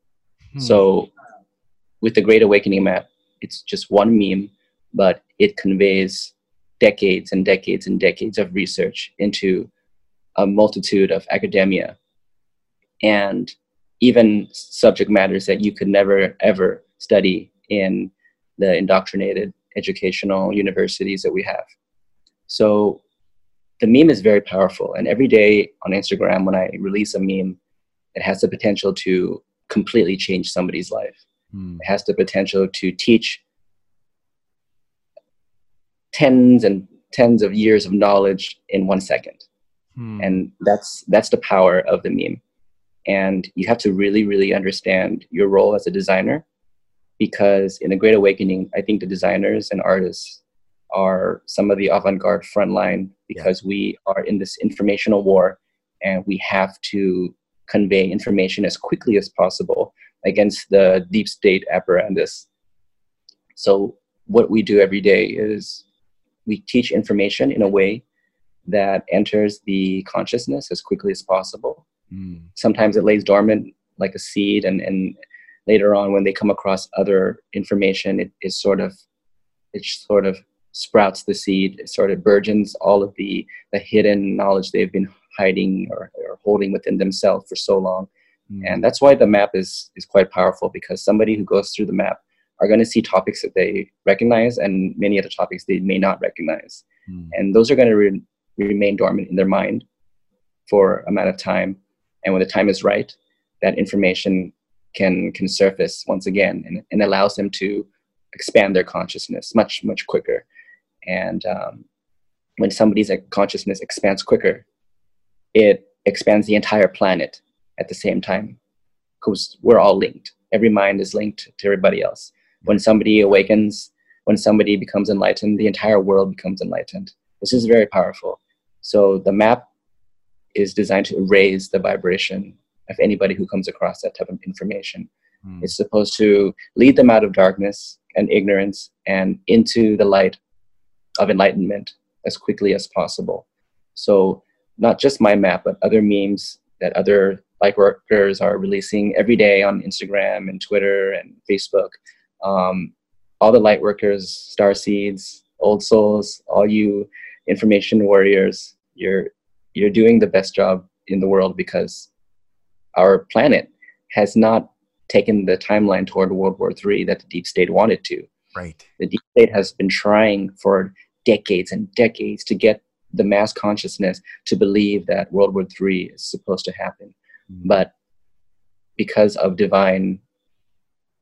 Hmm. So, with the Great Awakening map, it's just one meme, but it conveys decades and decades and decades of research into a multitude of academia and even subject matters that you could never ever study in the indoctrinated educational universities that we have. So the meme is very powerful. And every day on Instagram, when I release a meme, it has the potential to completely change somebody's life. Mm. It has the potential to teach tens and tens of years of knowledge in one second. Mm. And that's that's the power of the meme. And you have to really, really understand your role as a designer because in the Great Awakening, I think the designers and artists are some of the avant-garde frontline because yeah. we are in this informational war and we have to convey information as quickly as possible against the deep state apparatus. So what we do every day is we teach information in a way that enters the consciousness as quickly as possible. Mm. Sometimes it lays dormant like a seed and, and later on when they come across other information it is sort of it sort of sprouts the seed it sort of burgeons all of the the hidden knowledge they've been hiding or, or holding within themselves for so long mm. and that's why the map is is quite powerful because somebody who goes through the map are going to see topics that they recognize and many other topics they may not recognize mm. and those are going to re- remain dormant in their mind for a amount of time and when the time is right that information can can surface once again and, and allows them to expand their consciousness much much quicker and um, when somebody's consciousness expands quicker it expands the entire planet at the same time because we're all linked every mind is linked to everybody else when somebody awakens when somebody becomes enlightened the entire world becomes enlightened this is very powerful so the map is designed to raise the vibration of anybody who comes across that type of information. Mm. It's supposed to lead them out of darkness and ignorance and into the light of enlightenment as quickly as possible. So, not just my map, but other memes that other light workers are releasing every day on Instagram and Twitter and Facebook. Um, all the light workers, star seeds, old souls, all you information warriors, you're you're doing the best job in the world because our planet has not taken the timeline toward World War III that the deep state wanted to. Right. The deep state has been trying for decades and decades to get the mass consciousness to believe that World War III is supposed to happen. Mm-hmm. But because of divine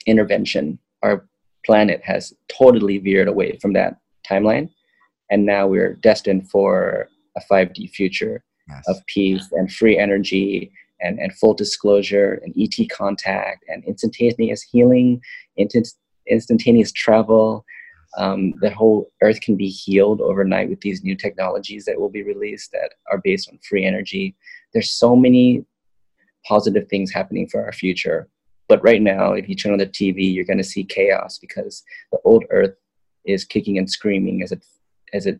intervention, our planet has totally veered away from that timeline. And now we're destined for a 5D future yes. of peace and free energy and, and full disclosure and ET contact and instantaneous healing, instant, instantaneous travel. Um, the whole earth can be healed overnight with these new technologies that will be released that are based on free energy. There's so many positive things happening for our future. But right now, if you turn on the TV, you're going to see chaos because the old earth is kicking and screaming as it as it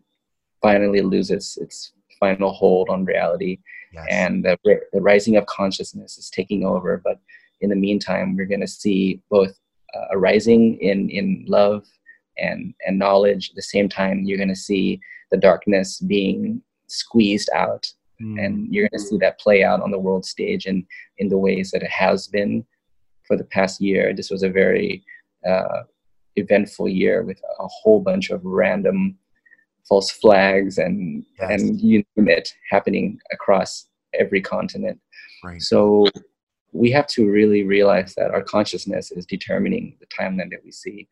finally loses its final hold on reality yes. and the, the rising of consciousness is taking over but in the meantime we're going to see both uh, a rising in in love and and knowledge at the same time you're going to see the darkness being squeezed out mm. and you're going to see that play out on the world stage and in the ways that it has been for the past year this was a very uh, eventful year with a whole bunch of random false flags and yes. and you name it happening across every continent. Right. So we have to really realize that our consciousness is determining the timeline that we see.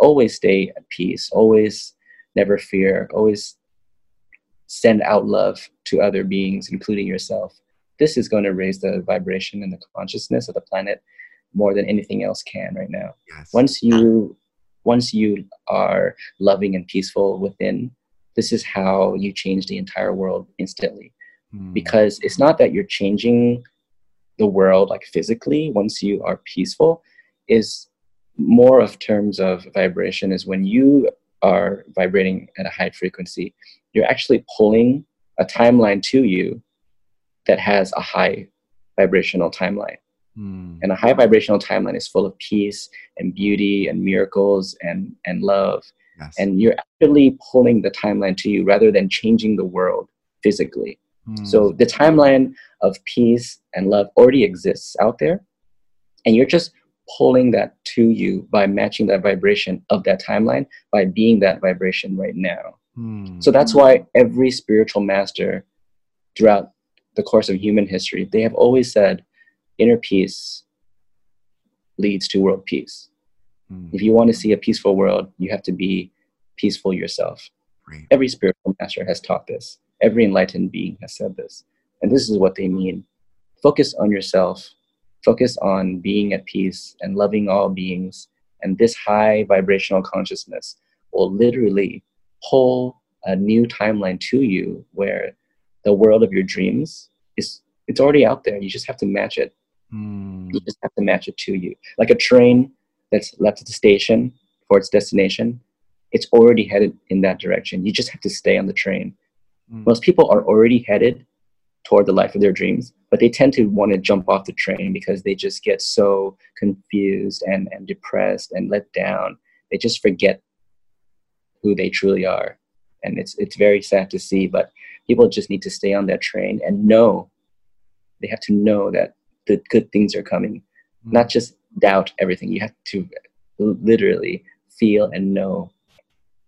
Always stay at peace. Always never fear. Always send out love to other beings, including yourself, this is going to raise the vibration and the consciousness of the planet more than anything else can right now. Yes. Once you once you are loving and peaceful within, this is how you change the entire world instantly. Mm. Because it's not that you're changing the world like physically once you are peaceful is more of terms of vibration is when you are vibrating at a high frequency you're actually pulling a timeline to you that has a high vibrational timeline. Mm. And a high vibrational timeline is full of peace and beauty and miracles and, and love. Yes. And you're actually pulling the timeline to you rather than changing the world physically. Mm. So the timeline of peace and love already exists out there. And you're just pulling that to you by matching that vibration of that timeline by being that vibration right now. Mm. So that's why every spiritual master throughout the course of human history, they have always said inner peace leads to world peace. Mm. If you want to see a peaceful world, you have to be peaceful yourself. Right. Every spiritual master has taught this. Every enlightened being has said this. And this is what they mean. Focus on yourself. Focus on being at peace and loving all beings. And this high vibrational consciousness will literally pull a new timeline to you where the world of your dreams is it's already out there. You just have to match it. Mm. You just have to match it to you. Like a train that's left at the station for its destination, it's already headed in that direction. You just have to stay on the train. Mm. Most people are already headed toward the life of their dreams, but they tend to want to jump off the train because they just get so confused and, and depressed and let down. They just forget who they truly are. And it's it's very sad to see, but people just need to stay on that train and know they have to know that the good things are coming, mm-hmm. not just doubt everything. You have to literally feel and know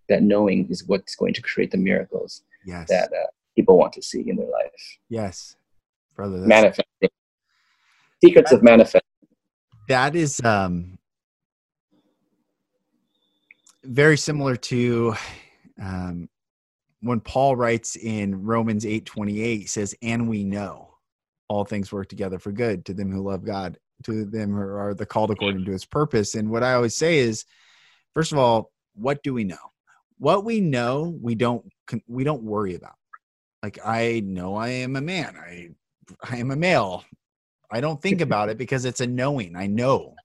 that knowing is what's going to create the miracles yes. that uh, people want to see in their life. Yes, brother. Manifesting. Secrets of manifesting. That is um, very similar to um, when Paul writes in Romans 8 28, says, And we know all things work together for good to them who love God, to them who are the called according to his purpose. And what I always say is, first of all, what do we know? What we know, we don't we don't worry about. Like I know I am a man. I I am a male. I don't think about it because it's a knowing. I know.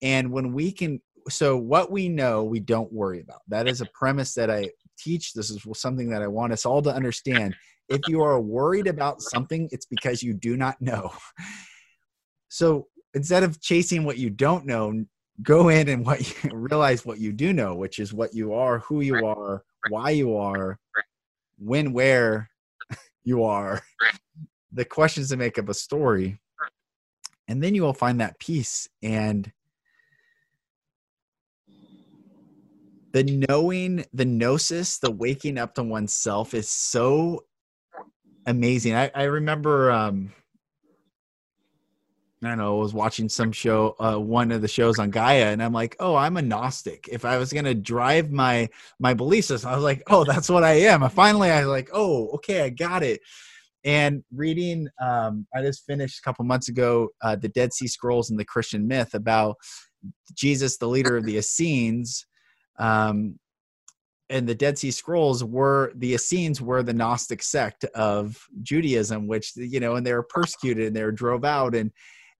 And when we can so what we know we don't worry about that is a premise that i teach this is something that i want us all to understand if you are worried about something it's because you do not know so instead of chasing what you don't know go in and what you realize what you do know which is what you are who you are why you are when where you are the questions that make up a story and then you will find that peace and the knowing, the gnosis, the waking up to oneself is so amazing. I, I remember, um, I don't know, I was watching some show, uh, one of the shows on Gaia, and I'm like, oh, I'm a Gnostic. If I was gonna drive my my belief system, I was like, oh, that's what I am. And finally, I was like, oh, okay, I got it. And reading, um, I just finished a couple months ago, uh, the Dead Sea Scrolls and the Christian myth about Jesus, the leader of the Essenes, um, and the Dead Sea Scrolls were the Essenes were the Gnostic sect of Judaism, which you know, and they were persecuted and they were drove out, and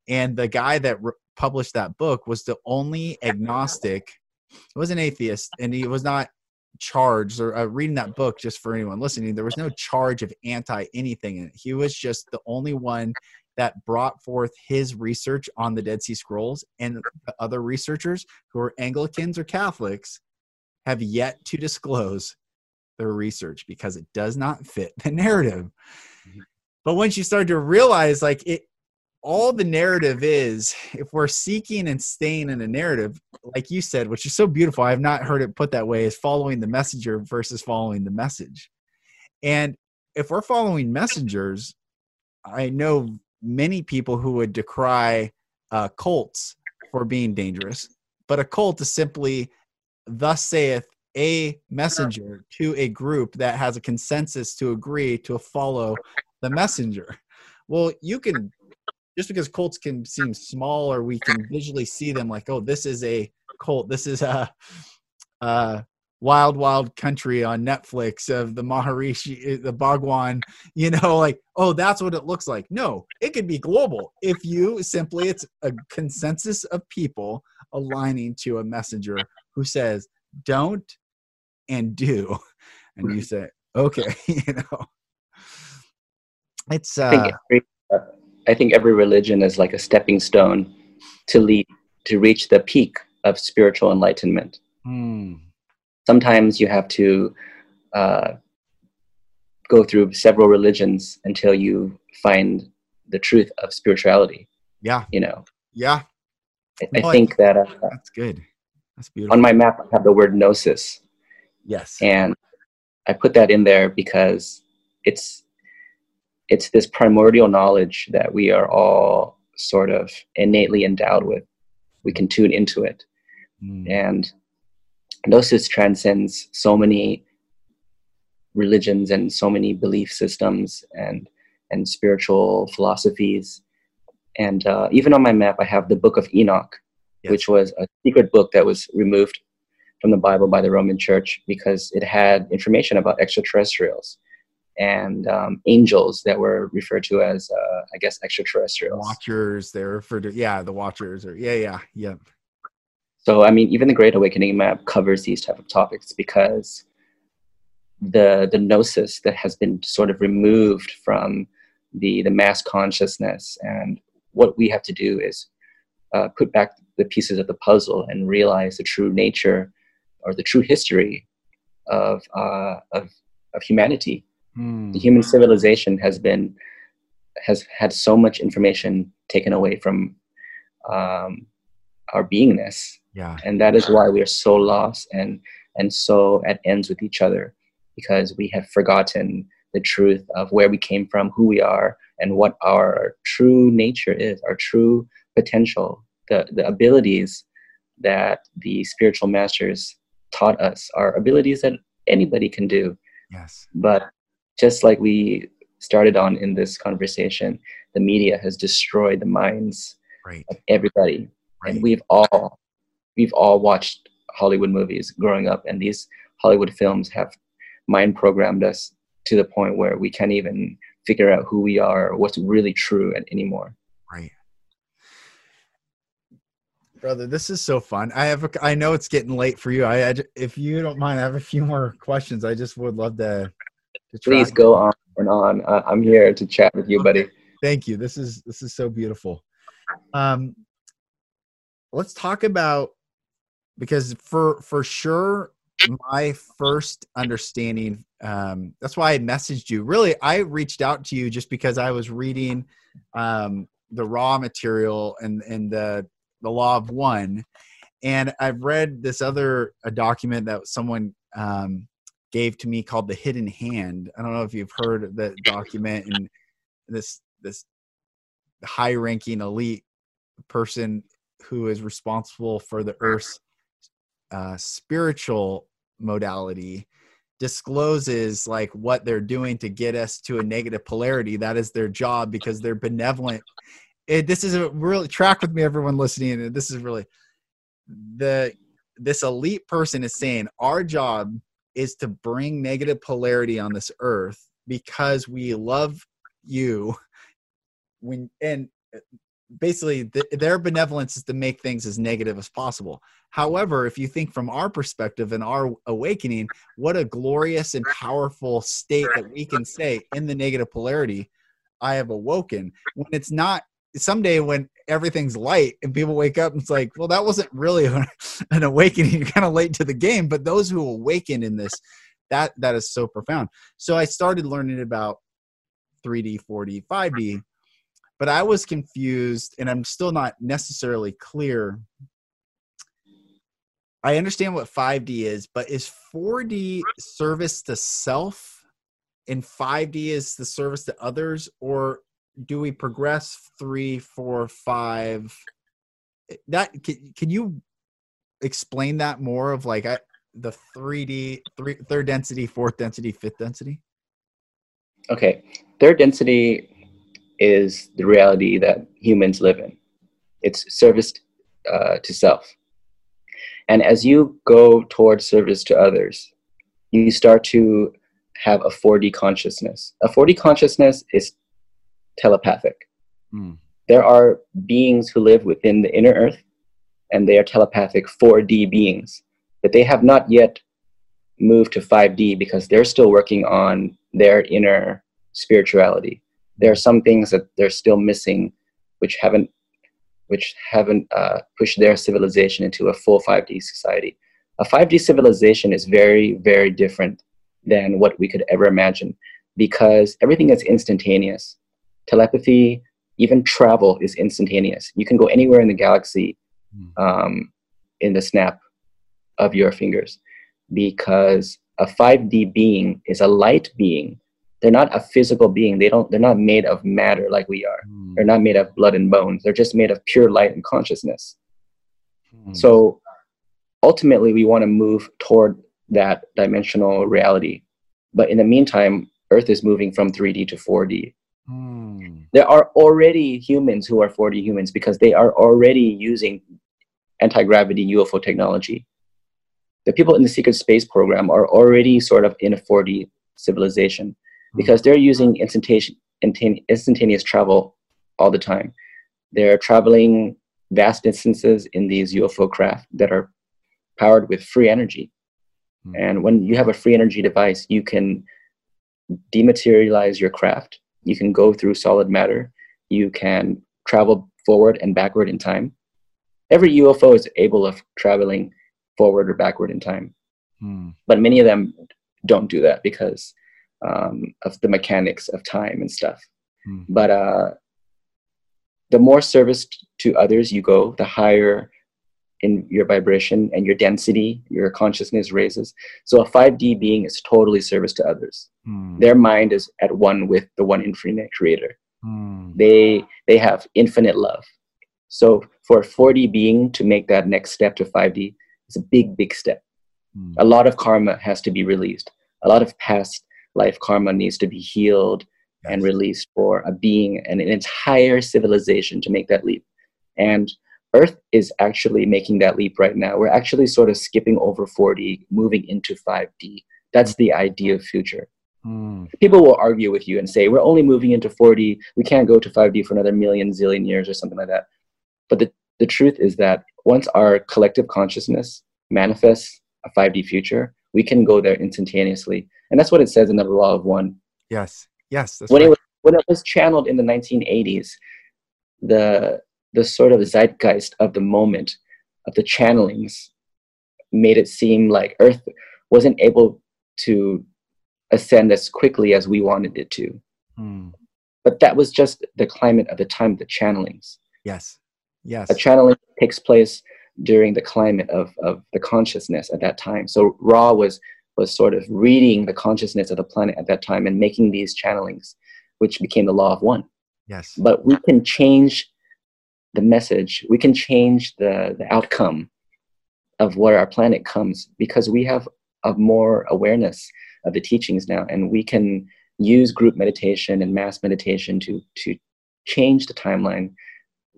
and the guy that re- published that book was the only agnostic. He was an atheist, and he was not charged or uh, reading that book just for anyone listening there was no charge of anti anything in it he was just the only one that brought forth his research on the dead sea scrolls and the other researchers who are anglicans or catholics have yet to disclose their research because it does not fit the narrative. Mm-hmm. But once you start to realize, like it, all the narrative is, if we're seeking and staying in a narrative, like you said, which is so beautiful, I have not heard it put that way, is following the messenger versus following the message. And if we're following messengers, I know many people who would decry uh, cults for being dangerous, but a cult is simply thus saith a messenger to a group that has a consensus to agree to follow the messenger. Well, you can just because cults can seem small or we can visually see them like, oh, this is a cult. This is a, a wild, wild country on Netflix of the Maharishi, the Bhagwan, you know, like, oh, that's what it looks like. No, it could be global. If you simply, it's a consensus of people aligning to a messenger who says, don't and do. And you say, okay, you know. It's, uh, I think, every, I religion is like a stepping stone to lead, to reach the peak of spiritual enlightenment. hmm, Sometimes you have to uh, go through several religions until you find the truth of spirituality. yeah, You know, yeah, I, I No, I think that uh, that's good. That's beautiful. on my map I have the word gnosis, yes. and I put that in there because it's it's this primordial knowledge that we are all sort of innately endowed with. We can tune into it, Hmm, and gnosis transcends so many religions and so many belief systems and and spiritual philosophies. And uh, even on my map, I have the Book of Enoch, Yes. which was a secret book that was removed from the Bible by the Roman Church because it had information about extraterrestrials and um, angels that were referred to as, uh, I guess, extraterrestrials. Watchers, they're referred to, yeah, the watchers, or yeah, yeah, yeah. So, I mean, even the Great Awakening map covers these type of topics because the the gnosis that has been sort of removed from the the mass consciousness, and what we have to do is uh, put back the pieces of the puzzle and realize the true nature or the true history of uh, of of humanity. Hmm, The human civilization has been has had so much information taken away from um, our beingness. Yeah, and that is why we are so lost and and so at ends with each other because we have forgotten the truth of where we came from who we are and what our true nature is our true potential the the abilities that the spiritual masters taught us are abilities that anybody can do. Yes, but just like we started on in this conversation the media has destroyed the minds right, of everybody right. and we've all we've all watched hollywood movies growing up and these hollywood films have mind programmed us to the point where we can't even figure out who we are or what's really true an- anymore Right. Brother, this is so fun. I have, a, I know it's getting late for you. I, I j- if you don't mind, I have a few more questions. I just would love to, to try. Please go on and on uh, i'm here to chat with you buddy Thank you. This is, this is so beautiful. Um, let's talk about, because for, for sure, my first understanding, um, that's why I messaged you. Really, I reached out to you just because I was reading, um, the Ra Material and, and the, the law of one and i've read this other a document that someone um, gave to me called the hidden hand. I don't know if you've heard that document and this this high ranking elite person who is responsible for the earth's uh, spiritual modality discloses like what they're doing to get us to a negative polarity. That is their job because they're benevolent. It, this is a really track with me everyone listening and this is really the this elite person is saying our job is to bring negative polarity on this earth because we love you. When and uh, basically th- their benevolence is to make things as negative as possible. However if you think from our perspective and our awakening what a glorious and powerful state that we can say in the negative polarity i have awoken. When it's not someday when everything's light and people wake up and it's like well that wasn't really an awakening. You're kind of late to the game. But those who awaken in this that that is so profound. So i started learning about 3d 4d 5d but i was confused and i'm still not necessarily clear. I understand what 5d is but is 4d service to self and 5d is the service to others or do we progress three four five that can, can you explain that more of like i the 3D, three, third density, fourth density, fifth density? Okay, third density is the reality that humans live in. It's service uh, to self. And as you go towards service to others, you start to have a 4D consciousness. A 4D consciousness is telepathic. Mm. There are beings who live within the inner earth, and they are telepathic 4D beings, but they have not yet moved to 5D because they're still working on their inner spirituality. There are some things that they're still missing, which haven't which haven't uh, pushed their civilization into a full 5D society. A 5D civilization is very, very different than what we could ever imagine because everything is instantaneous. Telepathy, even travel is instantaneous. You can go anywhere in the galaxy hmm. um, in the snap of your fingers because a 5D being is a light being. They're not a physical being. They don't. They're not made of matter like we are. Mm. They're not made of blood and bones. They're just made of pure light and consciousness. Mm. So ultimately, we want to move toward that dimensional reality. But in the meantime, Earth is moving from 3D to 4D. Mm. There are already humans who are 4D humans because they are already using anti gravity UFO technology. The people in the secret space program are already sort of in a 4D civilization hmm. because they're using instantaneous, instantaneous travel all the time. They're traveling vast distances in these UFO craft that are powered with free energy. Mm. And when you have a free energy device, you can dematerialize your craft. You can go through solid matter. You can travel forward and backward in time. Every UFO is able of traveling forward or backward in time. Mm. But many of them don't do that because um, of the mechanics of time and stuff. Mm. But uh, the more service to others you go, the higher in your vibration and your density, your consciousness raises. So a 5D being is totally service to others. Mm. Their mind is at one with the one infinite creator. Mm. They they have infinite love. So for a 4D being to make that next step to 5D is a big, big step. Mm. A lot of karma has to be released. A lot of past life karma needs to be healed yes. and released for a being and an entire civilization to make that leap. And Earth is actually making that leap right now. We're actually sort of skipping over 4D, moving into 5D. That's the ideal future. Mm. People will argue with you and say, we're only moving into 4D. We can't go to 5D for another million, zillion years or something like that. But the, the truth is that once our collective consciousness manifests a 5D future, we can go there instantaneously. And that's what it says in the Law of One. Yes. Yes. when, right. it was, when it was channeled in the 1980s, the the sort of zeitgeist of the moment of the channelings made it seem like Earth wasn't able to ascend as quickly as we wanted it to. Hmm. But that was just the climate of the time of the channelings. Yes. Yes. A channeling takes place during the climate of, of the consciousness at that time. So Ra was was sort of reading the consciousness of the planet at that time and making these channelings, which became the law of one. Yes. But we can change the message, we can change the, the outcome of where our planet comes because we have a more awareness of the teachings now and we can use group meditation and mass meditation to to change the timeline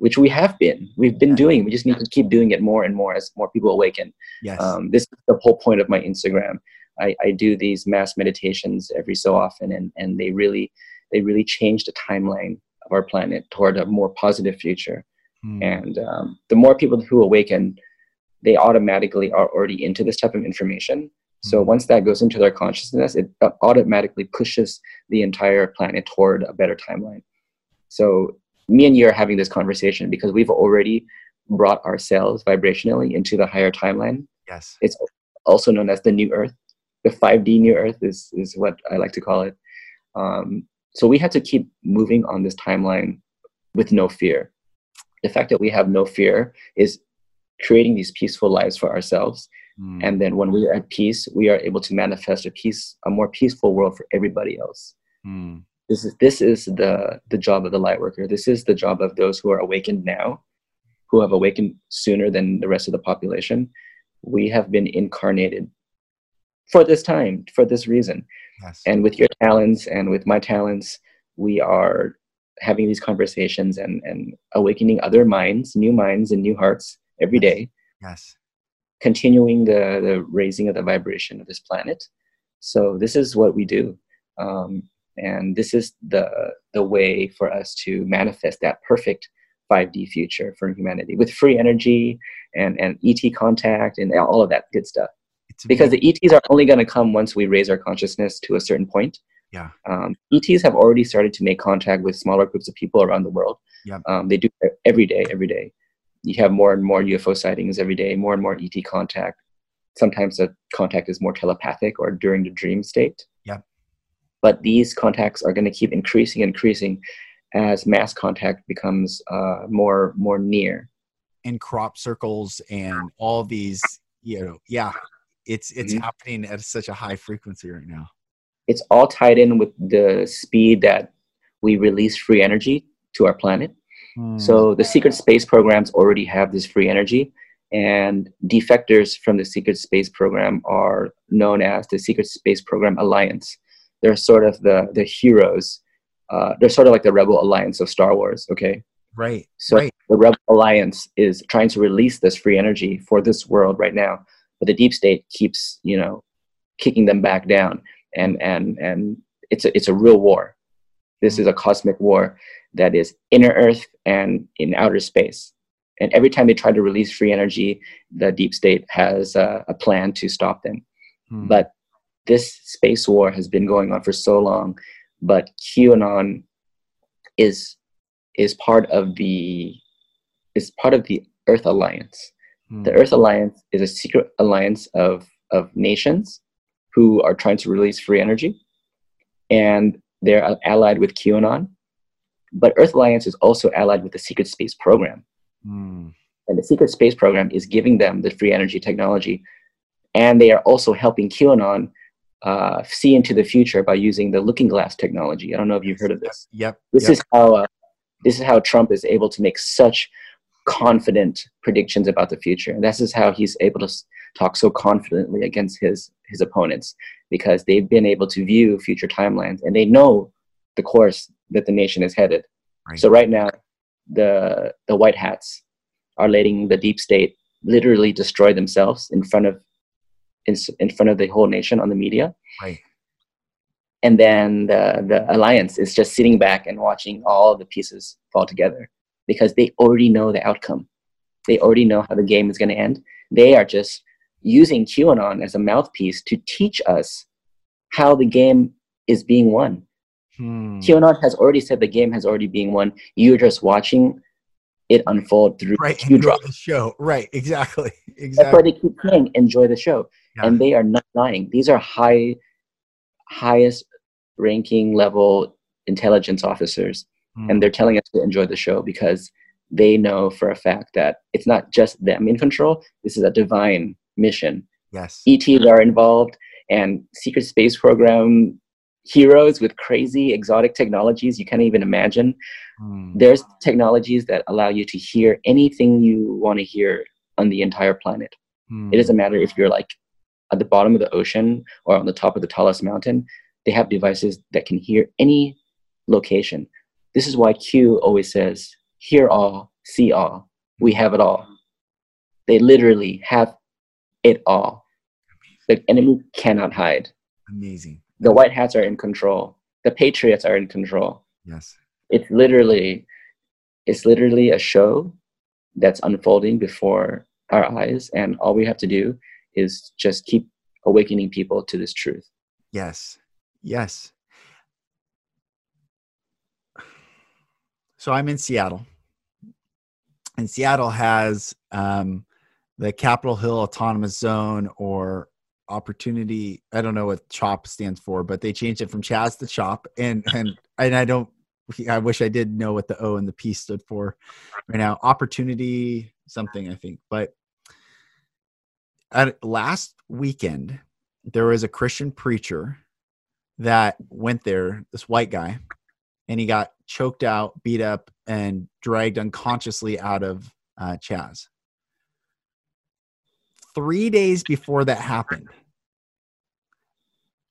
which we have been. We've been doing we just need to keep doing it more and more as more people awaken. Yes. Um, this is the whole point of my instagram. I, I do these mass meditations every so often and, and they really they really change the timeline of our planet toward a more positive future Mm. And um, the more people who awaken, they automatically are already into this type of information. So hmm. once that goes into their consciousness, it automatically pushes the entire planet toward a better timeline. So me and you are having this conversation because we've already brought ourselves vibrationally into the higher timeline. Yes. It's also known as the new earth. The 5D new earth is, is what I like to call it. Um, so we had to keep moving on this timeline with no fear the fact that we have no fear is creating these peaceful lives for ourselves mm. and then when we are at peace we are able to manifest a peace a more peaceful world for everybody else mm. this is this is the the job of the light worker this is the job of those who are awakened now who have awakened sooner than the rest of the population we have been incarnated for this time, for this reason. Yes. And with your talents and with my talents, we are having these conversations and, and awakening other minds, new minds and new hearts every day, yes. continuing the, the raising of the vibration of this planet. So this is what we do. Um, and this is the, the way for us to manifest that perfect 5D future for humanity with free energy and, and ET contact and all of that good stuff. It's Because the ETs are only going to come once we raise our consciousness to a certain point. Yeah. Um, ETs have already started to make contact with smaller groups of people around the world. Yeah. Um, they do every day, every day. You have more and more UFO sightings every day, more and more ET contact. Sometimes the contact is more telepathic or during the dream state. Yeah. But these contacts are going to keep increasing, increasing as mass contact becomes uh, more more near. in crop circles and all these, you know, yeah, it's it's Mhm. happening at such a high frequency right now. It's all tied in with the speed that we release free energy to our planet. Hmm. So the secret space programs already have this free energy, and defectors from the secret space program are known as the Secret Space Program Alliance. They're sort of the the heroes. Uh, they're sort of like the Rebel Alliance of Star Wars. Okay, right, so right, the Rebel Alliance is trying to release this free energy for this world right now, but the deep state keeps you know kicking them back down, and and and it's a it's a real war. This is a cosmic war that is inner Earth and in outer space. And every time they try to release free energy, the deep state has uh, a plan to stop them. Hmm. But this space war has been going on for so long. But QAnon is is part of the is part of the Earth Alliance. Hmm. The Earth Alliance is a secret alliance of of nations who are trying to release free energy, and they're allied with QAnon. But Earth Alliance is also allied with the Secret Space Program Hmm. and the secret space program is giving them the free energy technology and they are also helping qanon uh, see into the future by using the looking glass technology i don't know if you've heard of this Yep. this yep. is how uh, this is how trump is able to make such confident predictions about the future and this is how he's able to talk so confidently against his his opponents because they've been able to view future timelines and they know the course that the nation is headed Right. so right now the the white hats are letting the deep state literally destroy themselves in front of in, in front of the whole nation on the media Right. and then the, the alliance is just sitting back and watching all the pieces fall together because they already know the outcome they already know how the game is going to end they are just using qanon as a mouthpiece to teach us how the game is being won Hmm. qanon has already said the game has already been won you're just watching it unfold through Right. Q enjoy drop. the show. Right. Exactly. That's why they keep playing enjoy the show. Yeah. And they are not lying. These are high highest ranking level intelligence officers. Hmm. And they're telling us to enjoy the show because they know for a fact that it's not just them in control. This is a divine mission. yes. ETs are involved and secret space program heroes with crazy exotic technologies you can't even imagine Hmm. there's technologies that allow you to hear anything you want to hear on the entire planet Hmm. it doesn't matter if you're like at the bottom of the ocean or on the top of the tallest mountain they have devices that can hear any location this is why q always says hear all see all we have it all they literally have it all the enemy cannot hide Amazing. the white hats are in control the patriots are in control Yes. it's literally it's literally a show that's unfolding before our eyes and all we have to do is just keep awakening people to this truth Yes. Yes. So I'm in Seattle. And Seattle has um, the Capitol Hill Autonomous Zone or Opportunity. I don't know what CHOP stands for, but they changed it from Chaz to CHOP. And and and I don't. I wish I did know what the O and the P stood for. Right now, opportunity something I think. But at last weekend, there was a Christian preacher that went there, this white guy, and he got choked out, beat up, and dragged unconsciously out of uh, Chaz. Three days before that happened,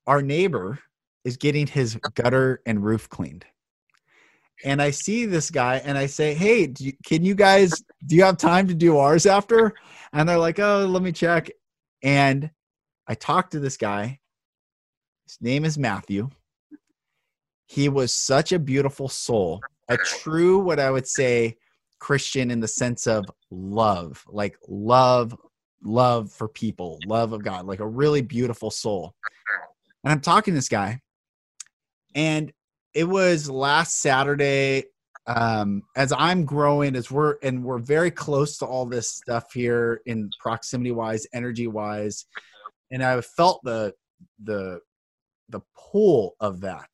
our neighbor is getting his gutter and roof cleaned. And I see this guy and I say, Hey, you, can you guys, do you have time to do ours after? And they're like, Oh, let me check. And I talked to this guy. His name is Matthew. He was such a beautiful soul, a true, what I would say, Christian in the sense of love, like love, love for people, love of God, like a really beautiful soul. And I'm talking to this guy, and it was last Saturday. Um, as I'm growing, as we're and we're very close to all this stuff here in proximity wise, energy wise, and I felt the the the pull of that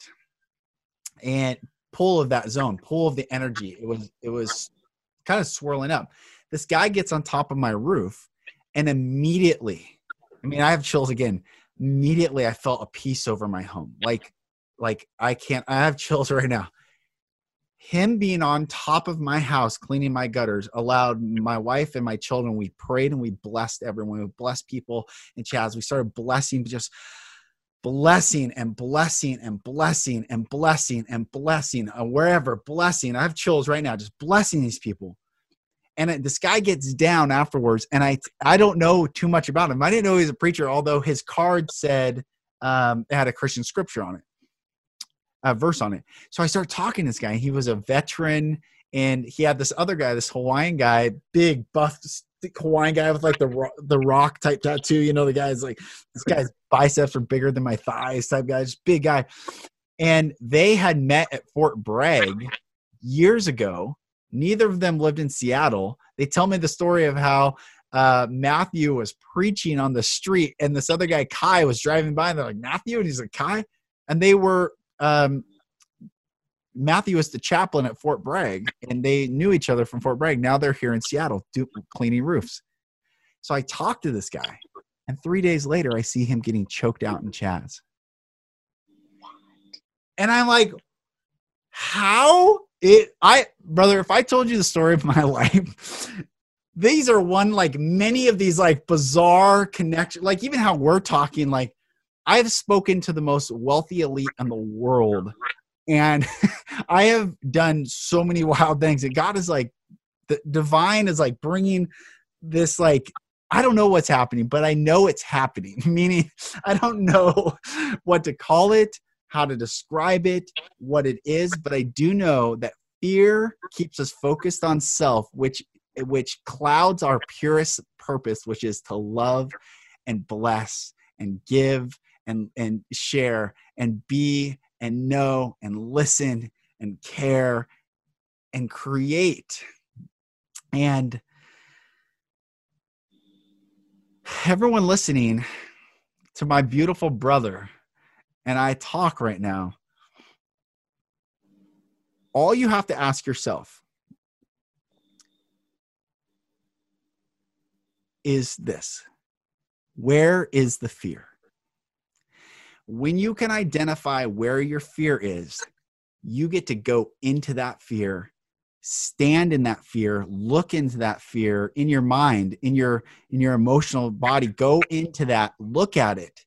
and pull of that zone, pull of the energy. It was it was kind of swirling up. This guy gets on top of my roof, and immediately, I mean, I have chills again. Immediately, I felt a peace over my home. Like, like I can't. I have chills right now. Him being on top of my house cleaning my gutters allowed my wife and my children. We prayed and we blessed everyone. We blessed people and Chaz. We started blessing just blessing and blessing and blessing and blessing and blessing uh, wherever blessing. I have chills right now just blessing these people. And it, this guy gets down afterwards and i i don't know too much about him. I didn't know he was a preacher although his card said um, it had a christian scripture on it a verse on it. So i start talking to this guy. He was a veteran and he had this other guy this hawaiian guy big buff Hawaiian guy with like the the rock type tattoo. You know, the guy's like this guy's biceps are bigger than my thighs type guy, just big guy. And they had met at Fort Bragg years ago. Neither of them lived in Seattle. They tell me the story of how uh, Matthew was preaching on the street, and this other guy Kai was driving by, and they're like Matthew, and he's like Kai, and they were um, Matthew was the chaplain at Fort Bragg, and they knew each other from Fort Bragg. Now they're here in Seattle do, cleaning roofs. So I talked to this guy, and three days later, I see him getting choked out in Chaz. And I'm like, how it I brother, if I told you the story of my life, these are one like many of these like bizarre connection, like even how we're talking, like I've spoken to the most wealthy elite in the world and I have done so many wild things. that God is like, the divine is like bringing this like I don't know what's happening, but I know it's happening. Meaning, I don't know what to call it, how to describe it, what it is, but I do know that fear keeps us focused on self, which which clouds our purest purpose, which is to love and bless and give and and share and be and know and listen and care and create. And everyone listening to my beautiful brother and I talk right now, all you have to ask yourself is this Where is the fear? When you can identify where your fear is, you get to go into that fear, stand in that fear, look into that fear in your mind, in your in your emotional body, go into that, look at it,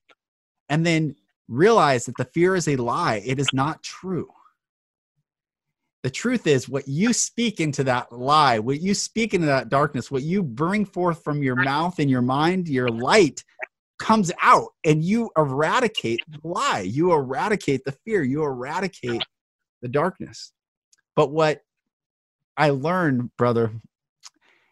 and then realize that the fear is a lie. It is not true. The truth is, what you speak into that lie, what you speak into that darkness, what you bring forth from your mouth and your mind, your light comes out and you eradicate the lie. You eradicate the fear. You eradicate the darkness. But what i learned brother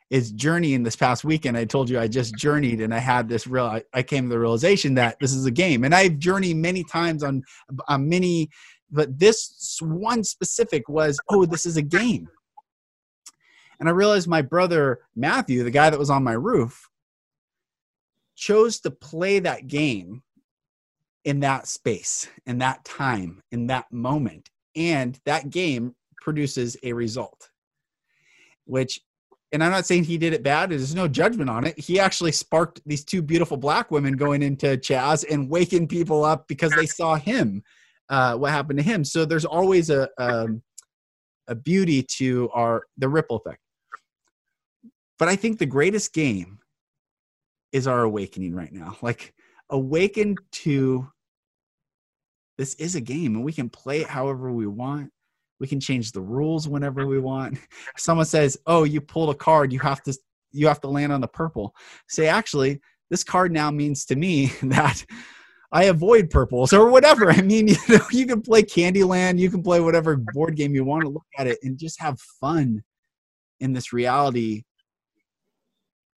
is journeying this past weekend. I told you i just journeyed and i had this real i came to the realization that this is a game. And i've journeyed many times on on many but this one specific was oh this is a game. And i realized my brother matthew the guy that was on my roof chose to play that game in that space, in that time, in that moment. And that game produces a result, which, and I'm not saying he did it bad, there's no judgment on it. He actually sparked these two beautiful black women going into Chaz and waking people up because they saw him, uh, what happened to him. So there's always a, um, a beauty to our the ripple effect. But I think the greatest game is our awakening right now. Like awaken to this is a game and we can play it however we want. We can change the rules whenever we want. Someone says, "Oh, you pulled a card, you have to you have to land on the purple." Say, "Actually, this card now means to me that I avoid purples or whatever. I mean, you know, you can play Candyland, you can play whatever board game you want to look at it and just have fun in this reality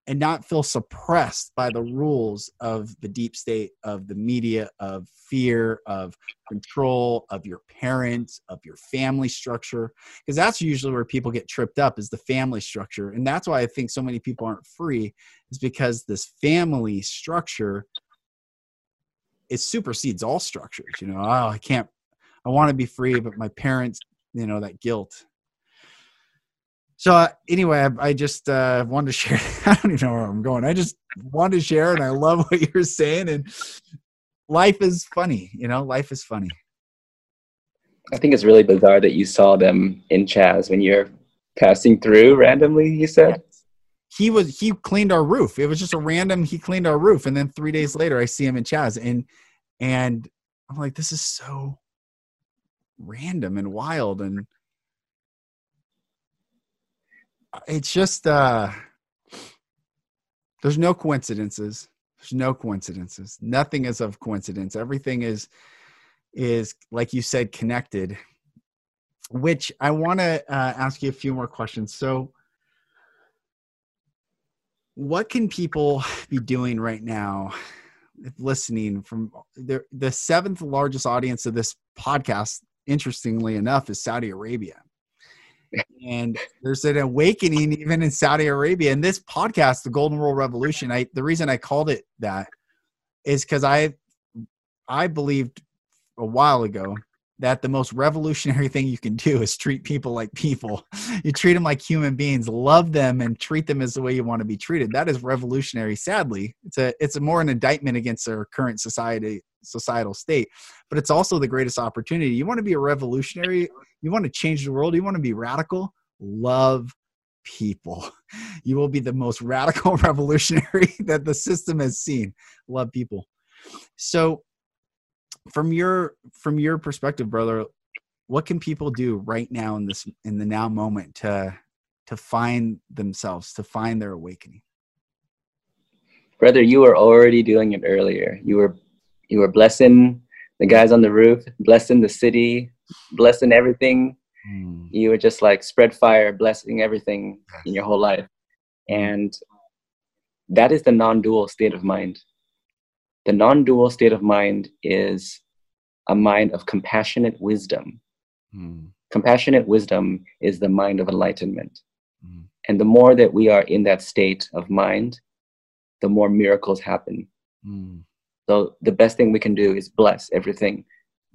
and not feel suppressed by the rules of the deep state, of the media, of fear, of control, of your parents, of your family structure. Because that's usually where people get tripped up is the family structure. And that's why I think so many people aren't free, is because this family structure it supersedes all structures. You know, oh, I can't I want to be free, but my parents, you know, that guilt so uh, anyway, I, I just uh, wanted to share. I don't even know where I'm going. I just wanted to share, and I love what you're saying. And life is funny, you know. Life is funny. I think it's really bizarre that you saw them in Chaz when you're passing through randomly. You said he was he cleaned our roof. It was just a random. He cleaned our roof, and then three days later, I see him in Chaz, and and I'm like, this is so random and wild, and it's just uh there's no coincidences. There's no coincidences. Nothing is of coincidence. Everything is is like you said connected which i want to uh, ask you a few more questions. So what can people be doing right now listening from the, the seventh largest audience of this podcast interestingly enough is saudi arabia and there's an awakening even in Saudi Arabia. And this podcast, the Golden Rule Revolution, I the reason I called it that is because I I believed a while ago that the most revolutionary thing you can do is treat people like people. You treat them like human beings, love them, and treat them as the way you want to be treated. That is revolutionary. Sadly, it's a it's a more an indictment against our current society societal state, but it's also the greatest opportunity. You want to be a revolutionary. You want to change the world. You want to be radical. Love people. You will be the most radical revolutionary that the system has seen. Love people. So from your from your perspective brother what can people do right now in this in the now moment to to find themselves to find their awakening brother you were already doing it earlier you were you were blessing the guys on the roof blessing the city blessing everything mm. you were just like spread fire blessing everything in your whole life and that is the non-dual state of mind the non dual state of mind is a mind of compassionate wisdom. Mm. Compassionate wisdom is the mind of enlightenment. Mm. And the more that we are in that state of mind, the more miracles happen. Mm. So the best thing we can do is bless everything,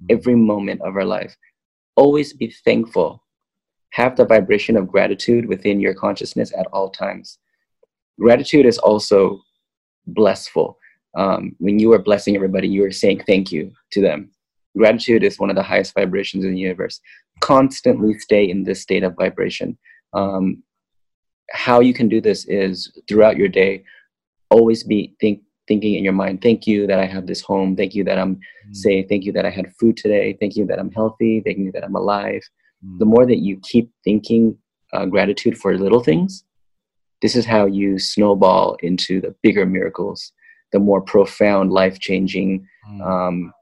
hmm. every moment of our life. Always be thankful. Have the vibration of gratitude within your consciousness at all times. Gratitude is also blessful um, when you are blessing everybody, you are saying thank you to them. Gratitude is one of the highest vibrations in the universe. Constantly stay in this state of vibration. Um, how you can do this is throughout your day, always be think, thinking in your mind, thank you that I have this home. Thank you that I'm mm. safe. Thank you that I had food today. Thank you that I'm healthy. Thank you that I'm alive. Mm. The more that you keep thinking uh, gratitude for little things, this is how you snowball into the bigger miracles the more profound, life changing, mm. um,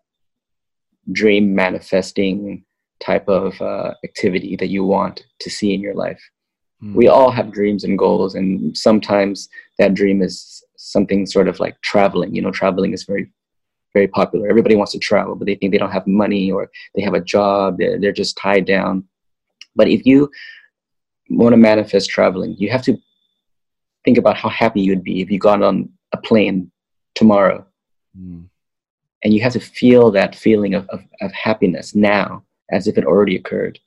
dream manifesting type of uh, activity that you want to see in your life. Mm. We all have dreams and goals, and sometimes that dream is something sort of like traveling. You know, traveling is very, very popular. Everybody wants to travel, but they think they don't have money or they have a job, they're, they're just tied down. But if you want to manifest traveling, you have to think about how happy you'd be if you got on a plane tomorrow. Mm. And you have to feel that feeling of, of, of happiness now as if it already occurred.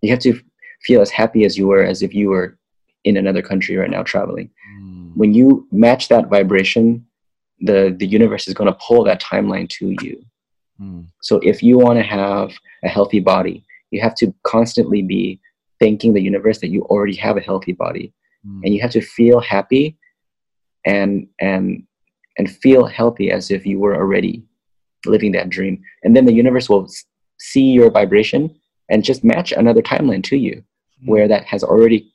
You have to feel as happy as you were as if you were in another country right now traveling. Mm. When you match that vibration, the, the universe is going to pull that timeline to you. Mm. So if you want to have a healthy body, you have to constantly be thanking the universe that you already have a healthy body. Mm. And you have to feel happy and and and feel healthy as if you were already living that dream. And then the universe will see your vibration and just match another timeline to you mm-hmm. where that has already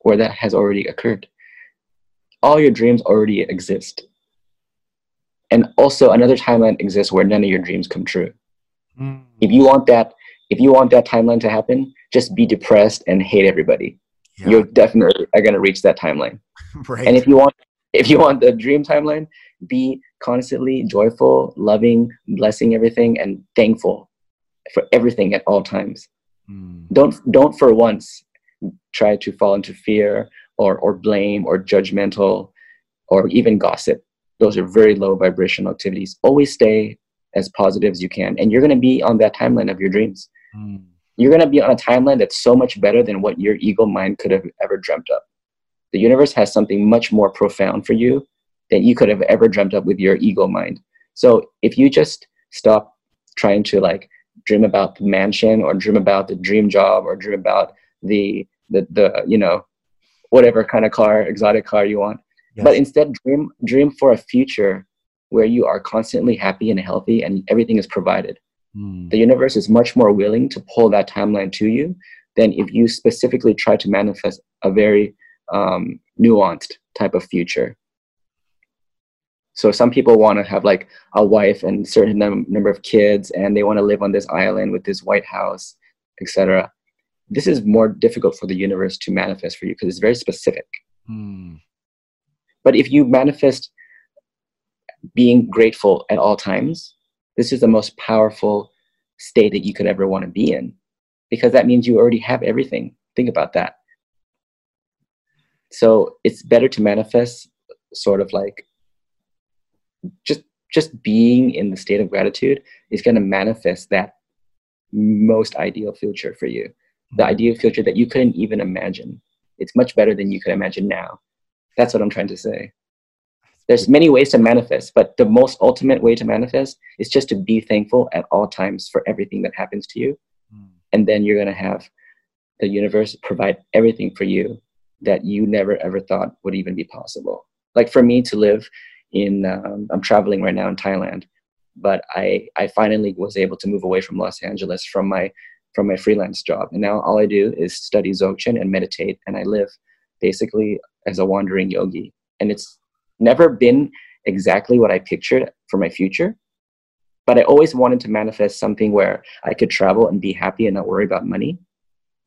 where that has already occurred. All your dreams already exist. And also another timeline exists where none of your dreams come true. Mm-hmm. If you want that if you want that timeline to happen, just be depressed and hate everybody. Yeah. You're definitely are gonna reach that timeline. right. And if you want if you want the dream timeline, be constantly joyful, loving, blessing everything, and thankful for everything at all times. Mm. Don't don't for once try to fall into fear or or blame or judgmental or even gossip. Those are very low vibrational activities. Always stay as positive as you can, and you're going to be on that timeline of your dreams. Mm. You're going to be on a timeline that's so much better than what your ego mind could have ever dreamt up. The universe has something much more profound for you that you could have ever dreamt up with your ego mind. So if you just stop trying to like dream about the mansion or dream about the dream job or dream about the the, the you know whatever kind of car exotic car you want yes. but instead dream dream for a future where you are constantly happy and healthy and everything is provided mm. the universe is much more willing to pull that timeline to you than if you specifically try to manifest a very um, nuanced type of future so some people want to have like a wife and certain num- number of kids, and they want to live on this island with this white house, etc. This is more difficult for the universe to manifest for you because it's very specific. Hmm. But if you manifest being grateful at all times, this is the most powerful state that you could ever want to be in because that means you already have everything. Think about that. So it's better to manifest sort of like just just being in the state of gratitude is going to manifest that most ideal future for you the ideal future that you couldn't even imagine. It's much better than you could imagine now. That's what i'm trying to say. There's many ways to manifest but the most ultimate way to manifest is just to be thankful at all times for everything that happens to you. Mm. and then you're going to have the universe provide everything for you that you never ever thought would even be possible. Like for me to live in um, I'm traveling right now in Thailand, but I I finally was able to move away from Los Angeles from my from my freelance job, and now all I do is study Dzogchen and meditate, and I live basically as a wandering yogi, and it's never been exactly what I pictured for my future, but I always wanted to manifest something where I could travel and be happy and not worry about money,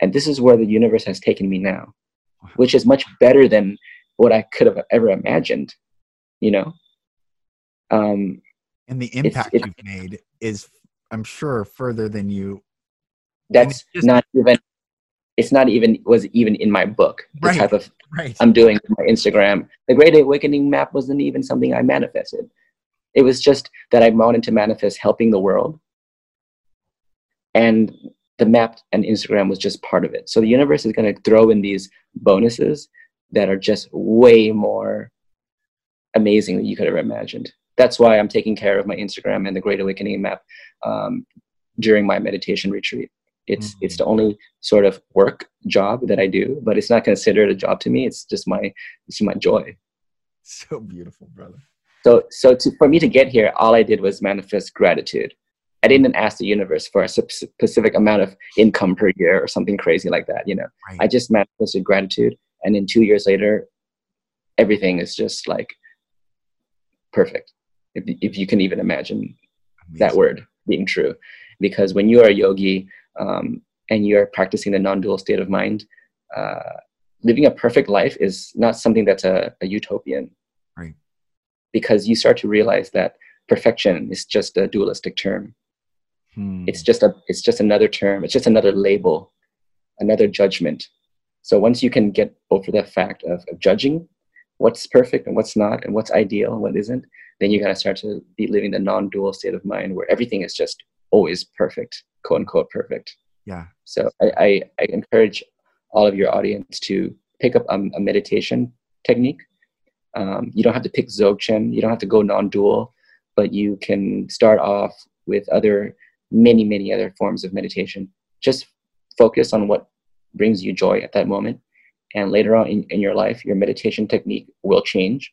and this is where the universe has taken me now, which is much better than what I could have ever imagined you know? Um and the impact it's, it's, you've made is i'm sure further than you that's just, not even it's not even was even in my book the right, type of right. i'm doing my instagram the great awakening map wasn't even something i manifested it was just that i wanted to manifest helping the world and the map and instagram was just part of it so the universe is going to throw in these bonuses that are just way more amazing than you could have imagined. That's why I'm taking care of my Instagram and the Great Awakening map um, during my meditation retreat. It's mm-hmm. it's the only sort of work job that I do, but it's not considered a job to me. It's just my it's my joy. So beautiful, brother. So so to, for me to get here, all I did was manifest gratitude. I didn't ask the universe for a specific amount of income per year or something crazy like that. You know, right. I just manifested gratitude, and then two years later, everything is just like perfect if, if you can even imagine Amazing. that word being true because when you are a yogi um, and you're practicing the non-dual state of mind uh, living a perfect life is not something that's a, a utopian. Right. Because you start to realize that perfection is just a dualistic term. Hmm. it's just a it's just another term. It's just another label another judgment. So once you can get over the fact of, of judging what's perfect and what's not and what's ideal and what isn't then you gotta start to be living the non-dual state of mind where everything is just always perfect quote unquote perfect. Yeah. So i i, I encourage all of your audience to pick up um, a meditation technique. Um, you don't have to pick dzogchen. You don't have to go non-dual but you can start off with other many many other forms of meditation. Just focus on what brings you joy at that moment. And later on in, in your life your meditation technique will change.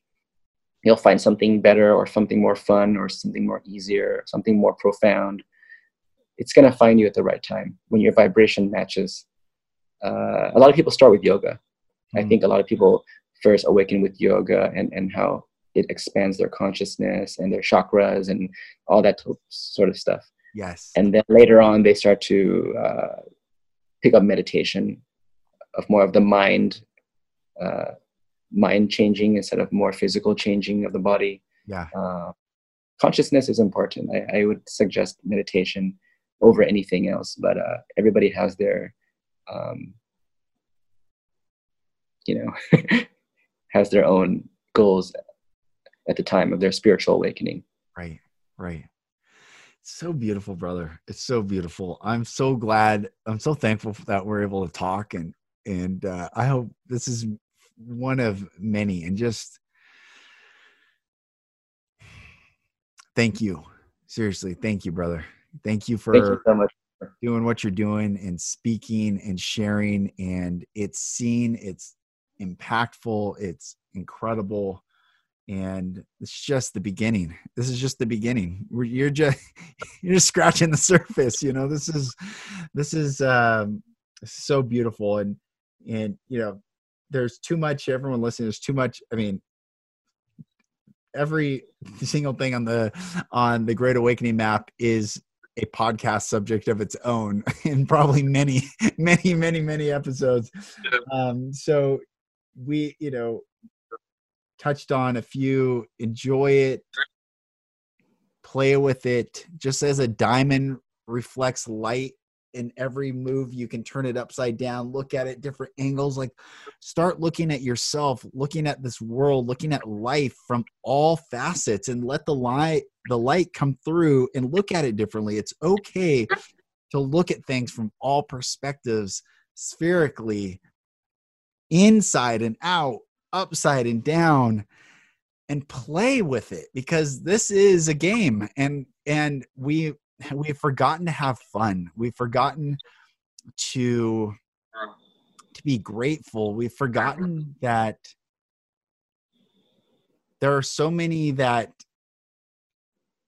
You'll find something better or something more fun or something more easier, something more profound. It's going to find you at the right time when your vibration matches. Uh, a lot of people start with yoga. Mm-hmm. I hmm. think a lot of people first awaken with yoga and, and how it expands their consciousness and their chakras and all that sort of stuff. Yes. And then later on, they start to uh, pick up meditation of more of the mind, uh, mind changing instead of more physical changing of the body. Yeah. Uh, consciousness is important. I, I, would suggest meditation over anything else, but uh, everybody has their, um, you know, has their own goals at the time of their spiritual awakening. Right, right. So beautiful, brother. It's so beautiful. I'm so glad. I'm so thankful that we're able to talk, and and uh, I hope this is one of many. And just thank you, seriously, thank you, brother. Thank you for thank you so much. doing what you're doing and speaking and sharing. And it's seen. It's impactful. It's incredible and it's just the beginning this is just the beginning you're just you're just scratching the surface you know this is this is um so beautiful and and you know there's too much everyone listening there's too much i mean every single thing on the on the great awakening map is a podcast subject of its own in probably many many many many episodes um so we you know touched on a few. Enjoy it, play with it. Just as a diamond reflects light in every move, you can turn it upside down, look at it different angles. Like start looking at yourself, looking at this world, looking at life from all facets, and let the light the light come through and look at it differently. It's okay to look at things from all perspectives spherically inside and out upside and down and play with it because this is a game and and we we've forgotten to have fun. We've forgotten to to be grateful. We've forgotten that there are so many that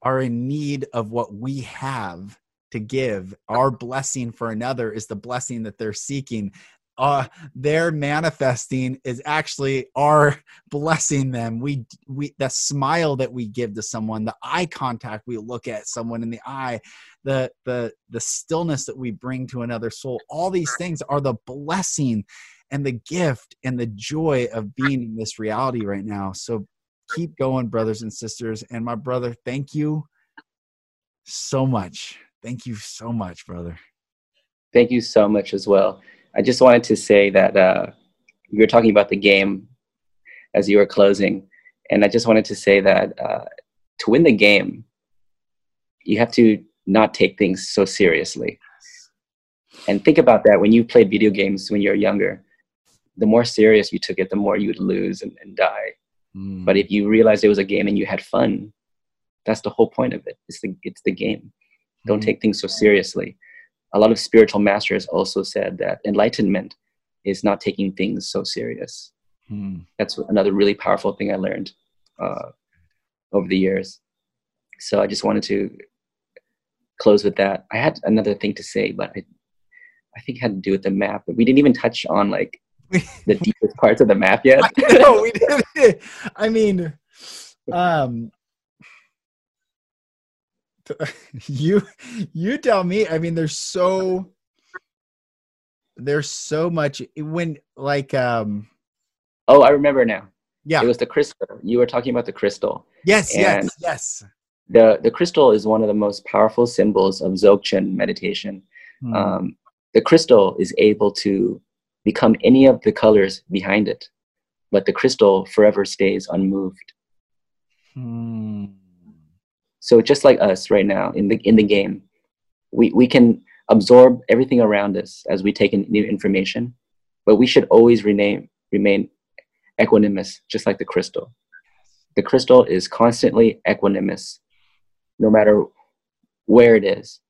are in need of what we have to give. Our blessing for another is the blessing that they're seeking uh their manifesting is actually our blessing them. We we the smile that we give to someone the eye contact we look at someone in the eye the the the stillness that we bring to another soul all these things are the blessing and the gift and the joy of being in this reality right now. So keep going brothers and sisters. And my brother thank you so much. Thank you so much brother. Thank you so much as well I just wanted to say that uh, you were talking about the game as you were closing, and I just wanted to say that uh, to win the game, you have to not take things so seriously. And think about that when you played video games when you were younger. The more serious you took it, the more you would lose and, and die. Mm. But if you realized it was a game and you had fun, that's the whole point of it. It's the it's the game. Don't mm. take things so seriously a lot of spiritual masters also said that enlightenment is not taking things so serious. Hmm. That's another really powerful thing I learned uh, over the years. So I just wanted to close with that. I had another thing to say, but I, I think had to do with the map. But we didn't even touch on like the deepest parts of the map yet. no, we didn't. I mean, um, you you tell me. I mean there's so there's so much. When like um oh i remember now. Yeah. It was the crystal. You were talking about the crystal. Yes and yes yes. The the crystal is one of the most powerful symbols of dzogchen meditation. Hmm. um, the crystal is able to become any of the colors behind it but the crystal forever stays unmoved. Hmm so just like us right now in the in the game, we, we can absorb everything around us as we take in new information, but we should always remain remain equanimous, just like the crystal. The crystal is constantly equanimous, no matter where it is.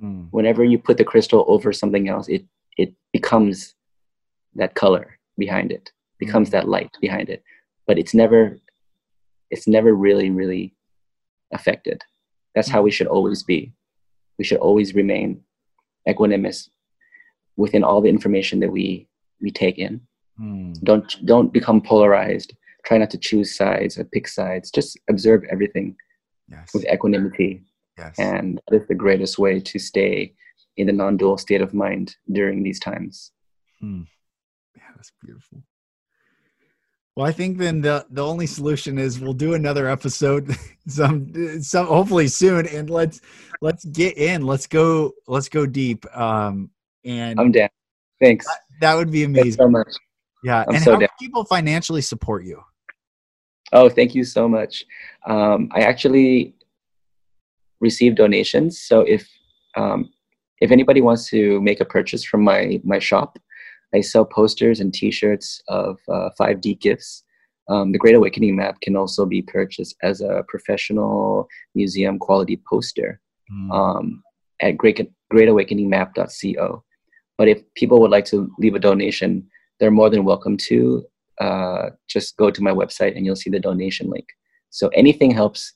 Hmm. Whenever you put the crystal over something else, it it becomes that color behind it, becomes hmm. that light behind it. But it's never it's never really, really affected. That's how we should always be. We should always remain equanimous within all the information that we we take in. Mm. Don't don't become polarized. Try not to choose sides or pick sides. Just observe everything yes. with equanimity. Yes. And that is the greatest way to stay in the non-dual state of mind during these times. Hmm. Yeah, that's beautiful. Well, I think then the the only solution is we'll do another episode some some hopefully soon and let's let's get in. Let's go let's go deep. Um and I'm down. Thanks. That, that would be amazing. so much. Yeah. I'm and so how down. people financially support you? Oh, thank you so much. Um, I actually receive donations. So if um, if anybody wants to make a purchase from my my shop, I sell posters and T-shirts of uh, 5D gifts. Um, the Great Awakening map can also be purchased as a professional museum quality poster mm. um, at great, greatawakeningmap.co. But if people would like to leave a donation, they're more than welcome to. Uh, just go to my website and you'll see the donation link. So anything helps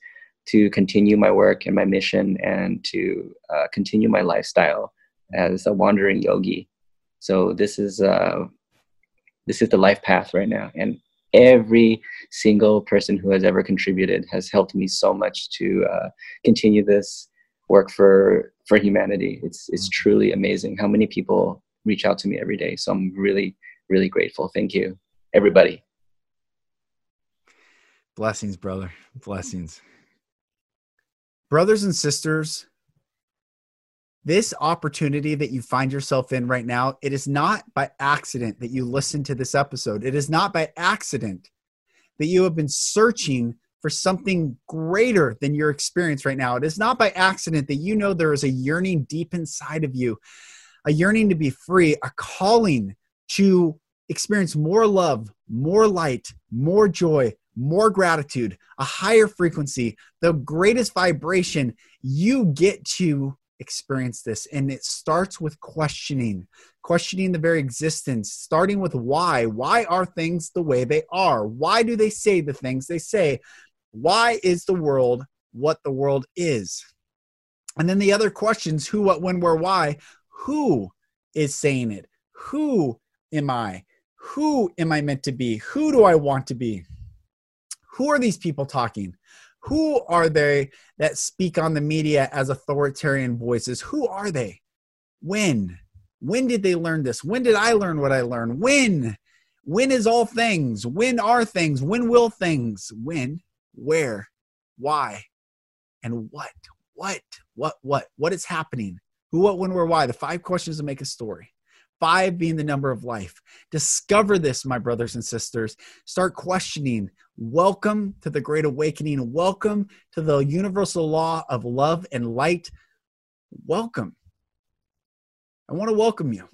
to continue my work and my mission and to uh, continue my lifestyle as a wandering yogi. So this is uh, this is the life path right now, and every single person who has ever contributed has helped me so much to uh, continue this work for for humanity. It's it's truly amazing how many people reach out to me every day. So I'm really really grateful. Thank you, everybody. Blessings, brother. Blessings. Brothers and sisters, this opportunity that you find yourself in right now, it is not by accident that you listen to this episode. It is not by accident that you have been searching for something greater than your experience right now. It is not by accident that you know there is a yearning deep inside of you, a yearning to be free, a calling to experience more love, more light, more joy, more gratitude, a higher frequency, the greatest vibration. You get to experience this and it starts with questioning questioning the very existence starting with why. Why are things the way they are? Why do they say the things they say? Why is the world what the world is? And then the other questions who what when where why who is saying it? Who am i? Who am i meant to be? Who do i want to be? Who are these people talking who are they that speak on the media as authoritarian voices? Who are they? When? When did they learn this? When did I learn what I learned? When? When is all things? When are things? When will things? When? Where? Why? And what? What? What? What? What is happening? Who, what, when, where, why? The five questions that make a story five being the number of life. Discover this, my brothers and sisters. Start questioning. Welcome to the Great Awakening. Welcome to the universal law of love and light. Welcome. I want to welcome you.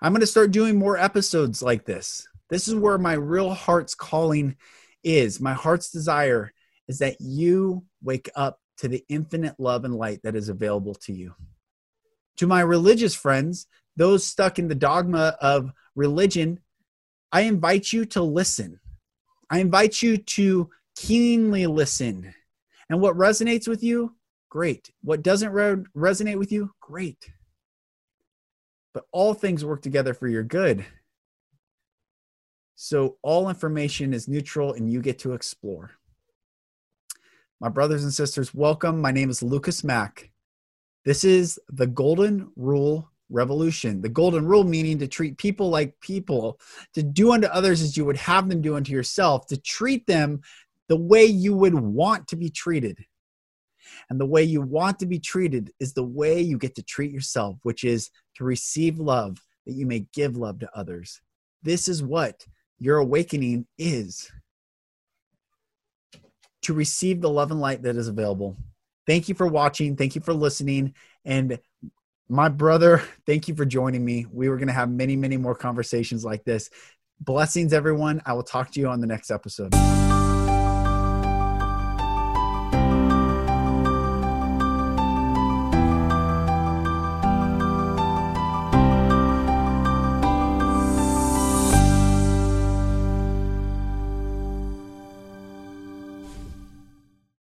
I'm going to start doing more episodes like this. This is where my real heart's calling is. My heart's desire is that you wake up to the infinite love and light that is available to you. To my religious friends, those stuck in the dogma of religion, I invite you to listen. I invite you to keenly listen. And what resonates with you, great. What doesn't re- resonate with you, great. But all things work together for your good. So all information is neutral and you get to explore. My brothers and sisters, welcome. My name is Lucas Mack. This is the Golden Rule revolution. The golden rule meaning to treat people like people, to do unto others as you would have them do unto yourself, to treat them the way you would want to be treated. And the way you want to be treated is the way you get to treat yourself, which is to receive love that you may give love to others. This is what your awakening is to receive the love and light that is available. Thank you for watching. Thank you for listening. And my brother, thank you for joining me. We were going to have many, many more conversations like this. Blessings, everyone. I will talk to you on the next episode.